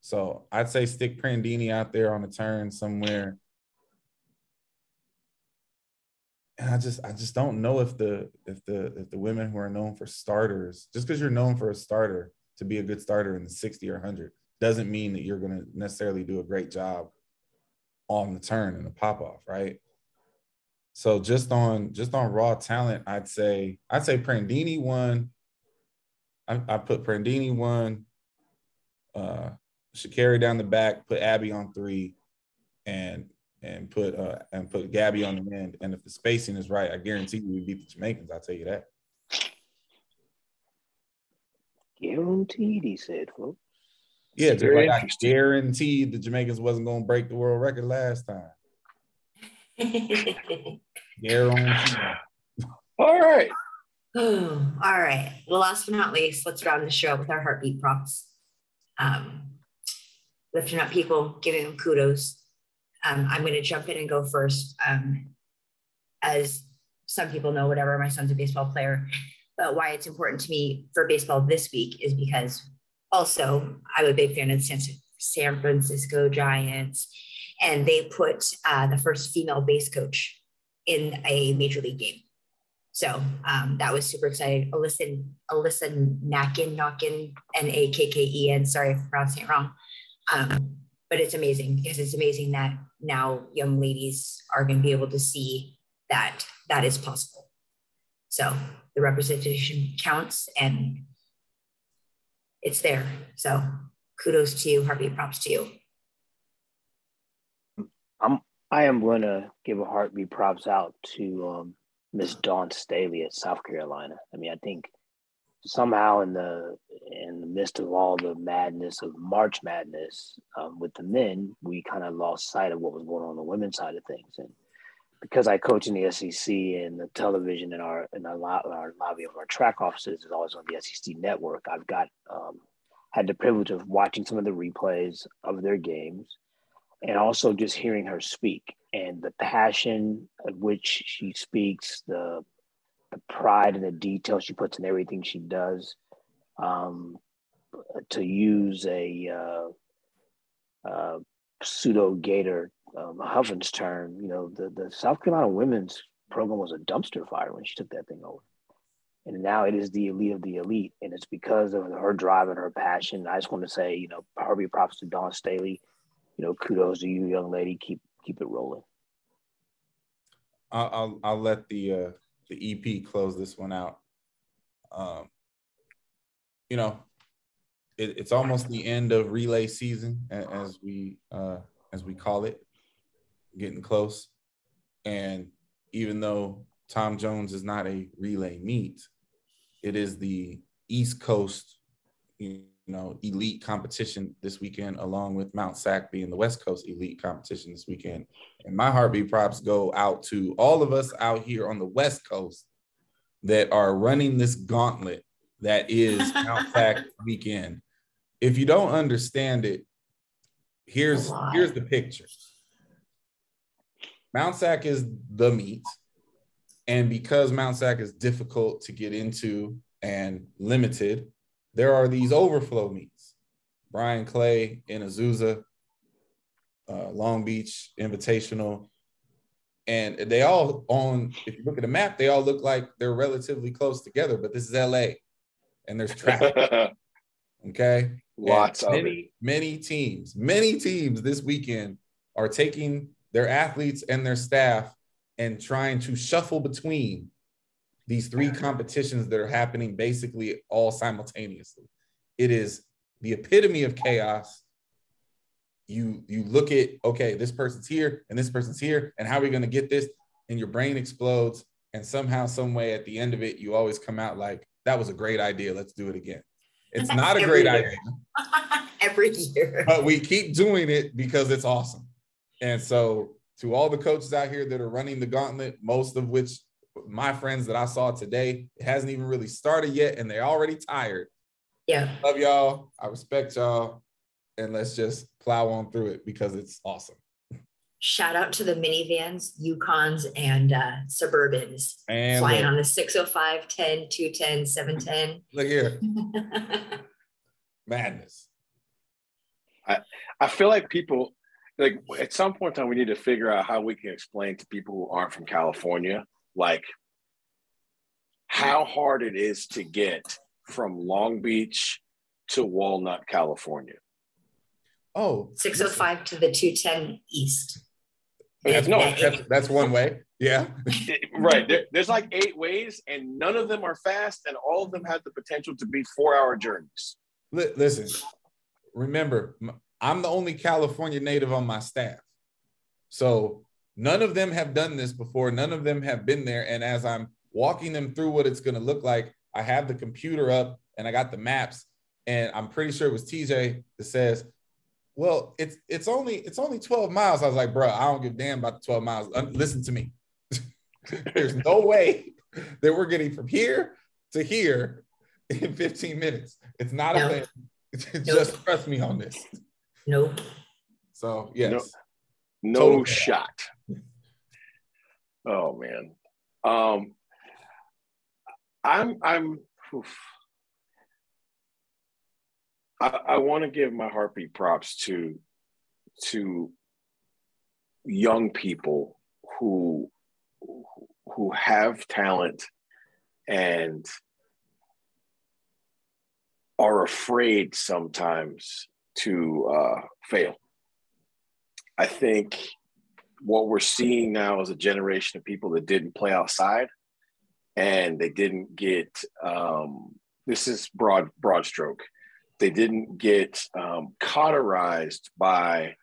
So I'd say stick Prandini out there on the turn somewhere. And I just I just don't know if the if the if the women who are known for starters, just because you're known for a starter to be a good starter in the 60 or 100 doesn't mean that you're going to necessarily do a great job on the turn and the pop off, right? So just on just on raw talent, I'd say I'd say Prandini one. I, I put Prandini one, uh Sha'Carri down the back, put Abby on three, and and put uh and put Gabby on the end. And if the spacing is right, I guarantee you we beat the Jamaicans. I'll tell you that. Guaranteed, he said, folks. Yeah, just like I guaranteed the Jamaicans wasn't going to break the world record last time. Guaranteed. All right. All right. Well, last but not least, let's round the show up with our heartbeat props. Um, lifting up people, giving them kudos. Um, I'm going to jump in and go first. Um, as some people know, whatever, my son's a baseball player. But why it's important to me for baseball this week is because also I'm a big fan of the San Francisco Giants, and they put uh, the first female base coach in a major league game. So um, that was super exciting. Alyssa, Alyssa Nakken, Nakken, N A K K E N. Sorry if I'm pronouncing it wrong. Um, but it's amazing because it's amazing that now young ladies are going to be able to see that that is possible. So the representation counts and it's there. So kudos to you, heartbeat props to you. I'm I am gonna give a heartbeat props out to um, Miss Dawn Staley at South Carolina. I mean, I think somehow in the in the midst of all the madness of March Madness um, with the men, we kind of lost sight of what was going on, on the women's side of things. And because I coach in the SEC and the television in our in our, our lobby of our track offices is always on the SEC network, I've got um, had the privilege of watching some of the replays of their games and also just hearing her speak and the passion at which she speaks, the the pride and the detail she puts in everything she does. Um, to use a uh, uh, pseudo Gator um, Huffins term, you know, the, the South Carolina women's program was a dumpster fire when she took that thing over. And now it is the elite of the elite. And it's because of her drive and her passion. I just want to say, you know, Harvey props to Dawn Staley. You know, kudos to you, young lady. Keep keep it rolling. I'll I'll, I'll let the uh, the EP close this one out. Um, you know, it, it's almost the end of relay season, as we uh, as we call it, getting close. And even though Tom Jones is not a relay meet, it is the East Coast, you know, elite competition this weekend, along with Mount Sac being the West Coast elite competition this weekend. And my heartbeat props go out to all of us out here on the West Coast that are running this gauntlet that is Mount Sac weekend. If you don't understand it, here's here's the picture. Mount Sac is the meat, And because Mount Sac is difficult to get into and limited, there are these overflow meets. Bryan Clay in Azusa, uh, Long Beach Invitational. And they all on, if you look at the map, they all look like they're relatively close together, but this is LA and there's traffic. Okay. Lots and of many, it. Many teams, many teams this weekend are taking their athletes and their staff and trying to shuffle between these three competitions that are happening basically all simultaneously. It is the epitome of chaos. You you look at okay, this person's here and this person's here, and how are we going to get this? And your brain explodes, and somehow, some way, at the end of it, you always come out like that was a great idea. Let's do it again. It's not a great year. idea, Every year. but we keep doing it because it's awesome. And so, to all the coaches out here that are running the gauntlet, most of which my friends that I saw today, it hasn't even really started yet, and they're already tired. Yeah. Love y'all. I respect y'all. And let's just plow on through it because it's awesome. Shout out to the minivans, Yukons, and uh, Suburbans And flying look, on the 605, 10, 210, 710. look here, madness. I I feel like people like at some point in time we need to figure out how we can explain to people who aren't from California, like how hard it is to get from Long Beach to Walnut, California. Oh, 605 to the 210 East. That's, no, that's, that's one way. Yeah. right. There, there's like eight ways, and none of them are fast, and all of them have the potential to be four-hour journeys. Li- listen, remember, I'm the only California native on my staff. So none of them have done this before. None of them have been there. And as I'm walking them through what it's going to look like, I have the computer up and I got the maps. And I'm pretty sure it was TJ that says, well, it's it's only it's only 12 miles. I was like, bro, I don't give a damn about the 12 miles. Listen to me. There's no way that we're getting from here to here in 15 minutes. It's not No. a thing. Just trust me on this. Nope. So yes, No Total chaos. shot. Oh man. Um I'm I'm oof. I, want to give my heartbeat props to to young people who who have talent and are afraid sometimes to uh, fail. I think what we're seeing now is a generation of people that didn't play outside and they didn't get um, this is broad broad stroke they didn't get um, cauterized by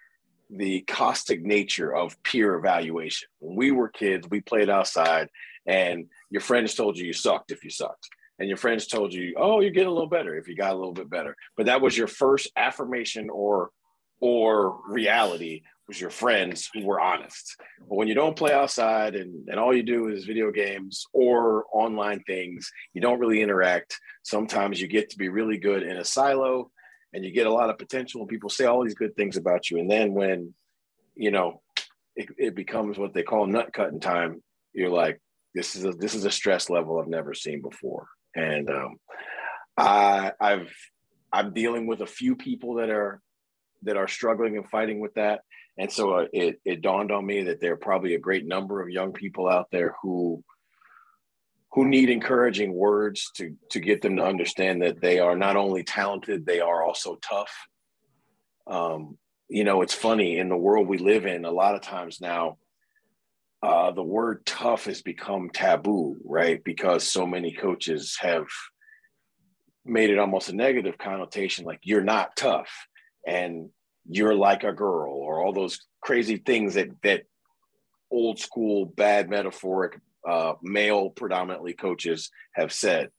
the caustic nature of peer evaluation. When we were kids we played outside and your friends told you you sucked if you sucked. And your friends told you oh you're getting a little better if you got a little bit better. But that was your first affirmation or or reality was your friends who were honest. But when you don't play outside and, and all you do is video games or online things, you don't really interact. Sometimes you get to be really good in a silo and you get a lot of potential and people say all these good things about you. And then when, you know, it, it becomes what they call nut cutting time, you're like, this is a, this is a stress level I've never seen before. And um, I, I've, I'm dealing with a few people that are that are struggling and fighting with that. And so uh, it, it dawned on me that there are probably a great number of young people out there who who need encouraging words to to get them to understand that they are not only talented, they are also tough. Um, you know, it's funny in the world we live in. A lot of times now, uh, the word tough has become taboo, right? Because so many coaches have made it almost a negative connotation, like you're not tough and you're like a girl or all those crazy things that that old school bad metaphoric uh, male predominantly coaches have said.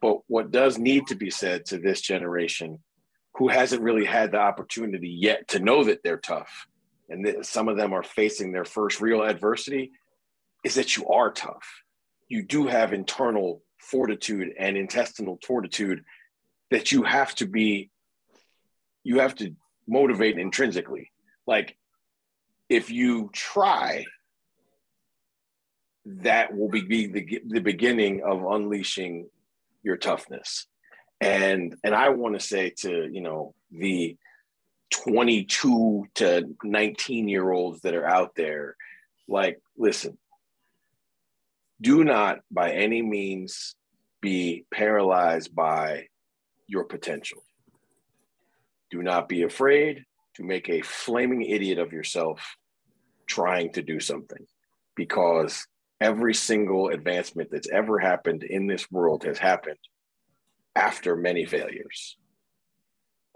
But what does need to be said to this generation who hasn't really had the opportunity yet to know that they're tough and that some of them are facing their first real adversity is that you are tough. You do have internal fortitude and intestinal fortitude that you have to be you have to motivate intrinsically. Like if you try, that will be, the, the beginning of unleashing your toughness. And and I want to say to, you know, the 22 to 19 year olds that are out there, like, listen, do not by any means be paralyzed by your potential do not be afraid to make a flaming idiot of yourself trying to do something because every single advancement that's ever happened in this world has happened after many failures.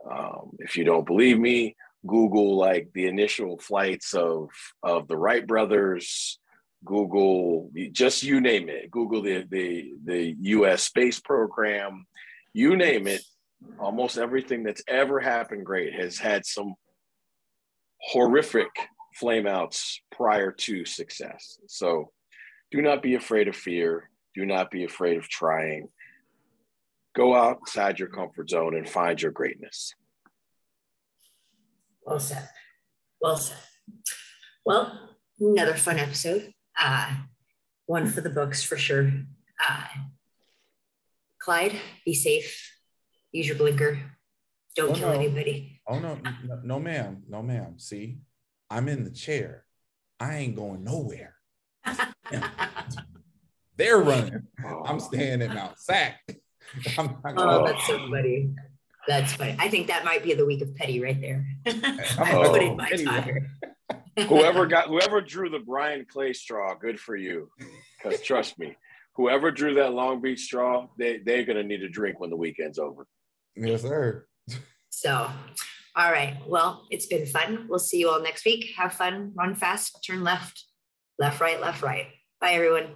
Um, if you don't believe me, Google like the initial flights of of the Wright brothers. Google just you name it. Google the the the U.S. space program. You name it almost everything that's ever happened great has had some horrific flameouts prior to success. So do not be afraid of fear. Do not be afraid of trying. Go outside your comfort zone and find your greatness. Well said. Well said. Well, another fun episode. Uh, one for the books for sure. Uh, Clyde, be safe. Use your blinker. Don't Oh, kill no. anybody. Oh no, no, no, ma'am, no, ma'am. See, I'm in the chair. I ain't going nowhere. They're running. I'm staying at Mount Sac. I'm not oh, that's so funny. That's funny. I think that might be the week of petty right there. I I'm put in my going time. whoever got whoever drew the Bryan Clay straw, good for you. Because trust me, whoever drew that Long Beach straw, they they're gonna need a drink when the weekend's over. Yes, sir. So, all right. Well, it's been fun. We'll see you all next week. Have fun. Run fast. Turn left. Left, right, left, right. Bye, everyone.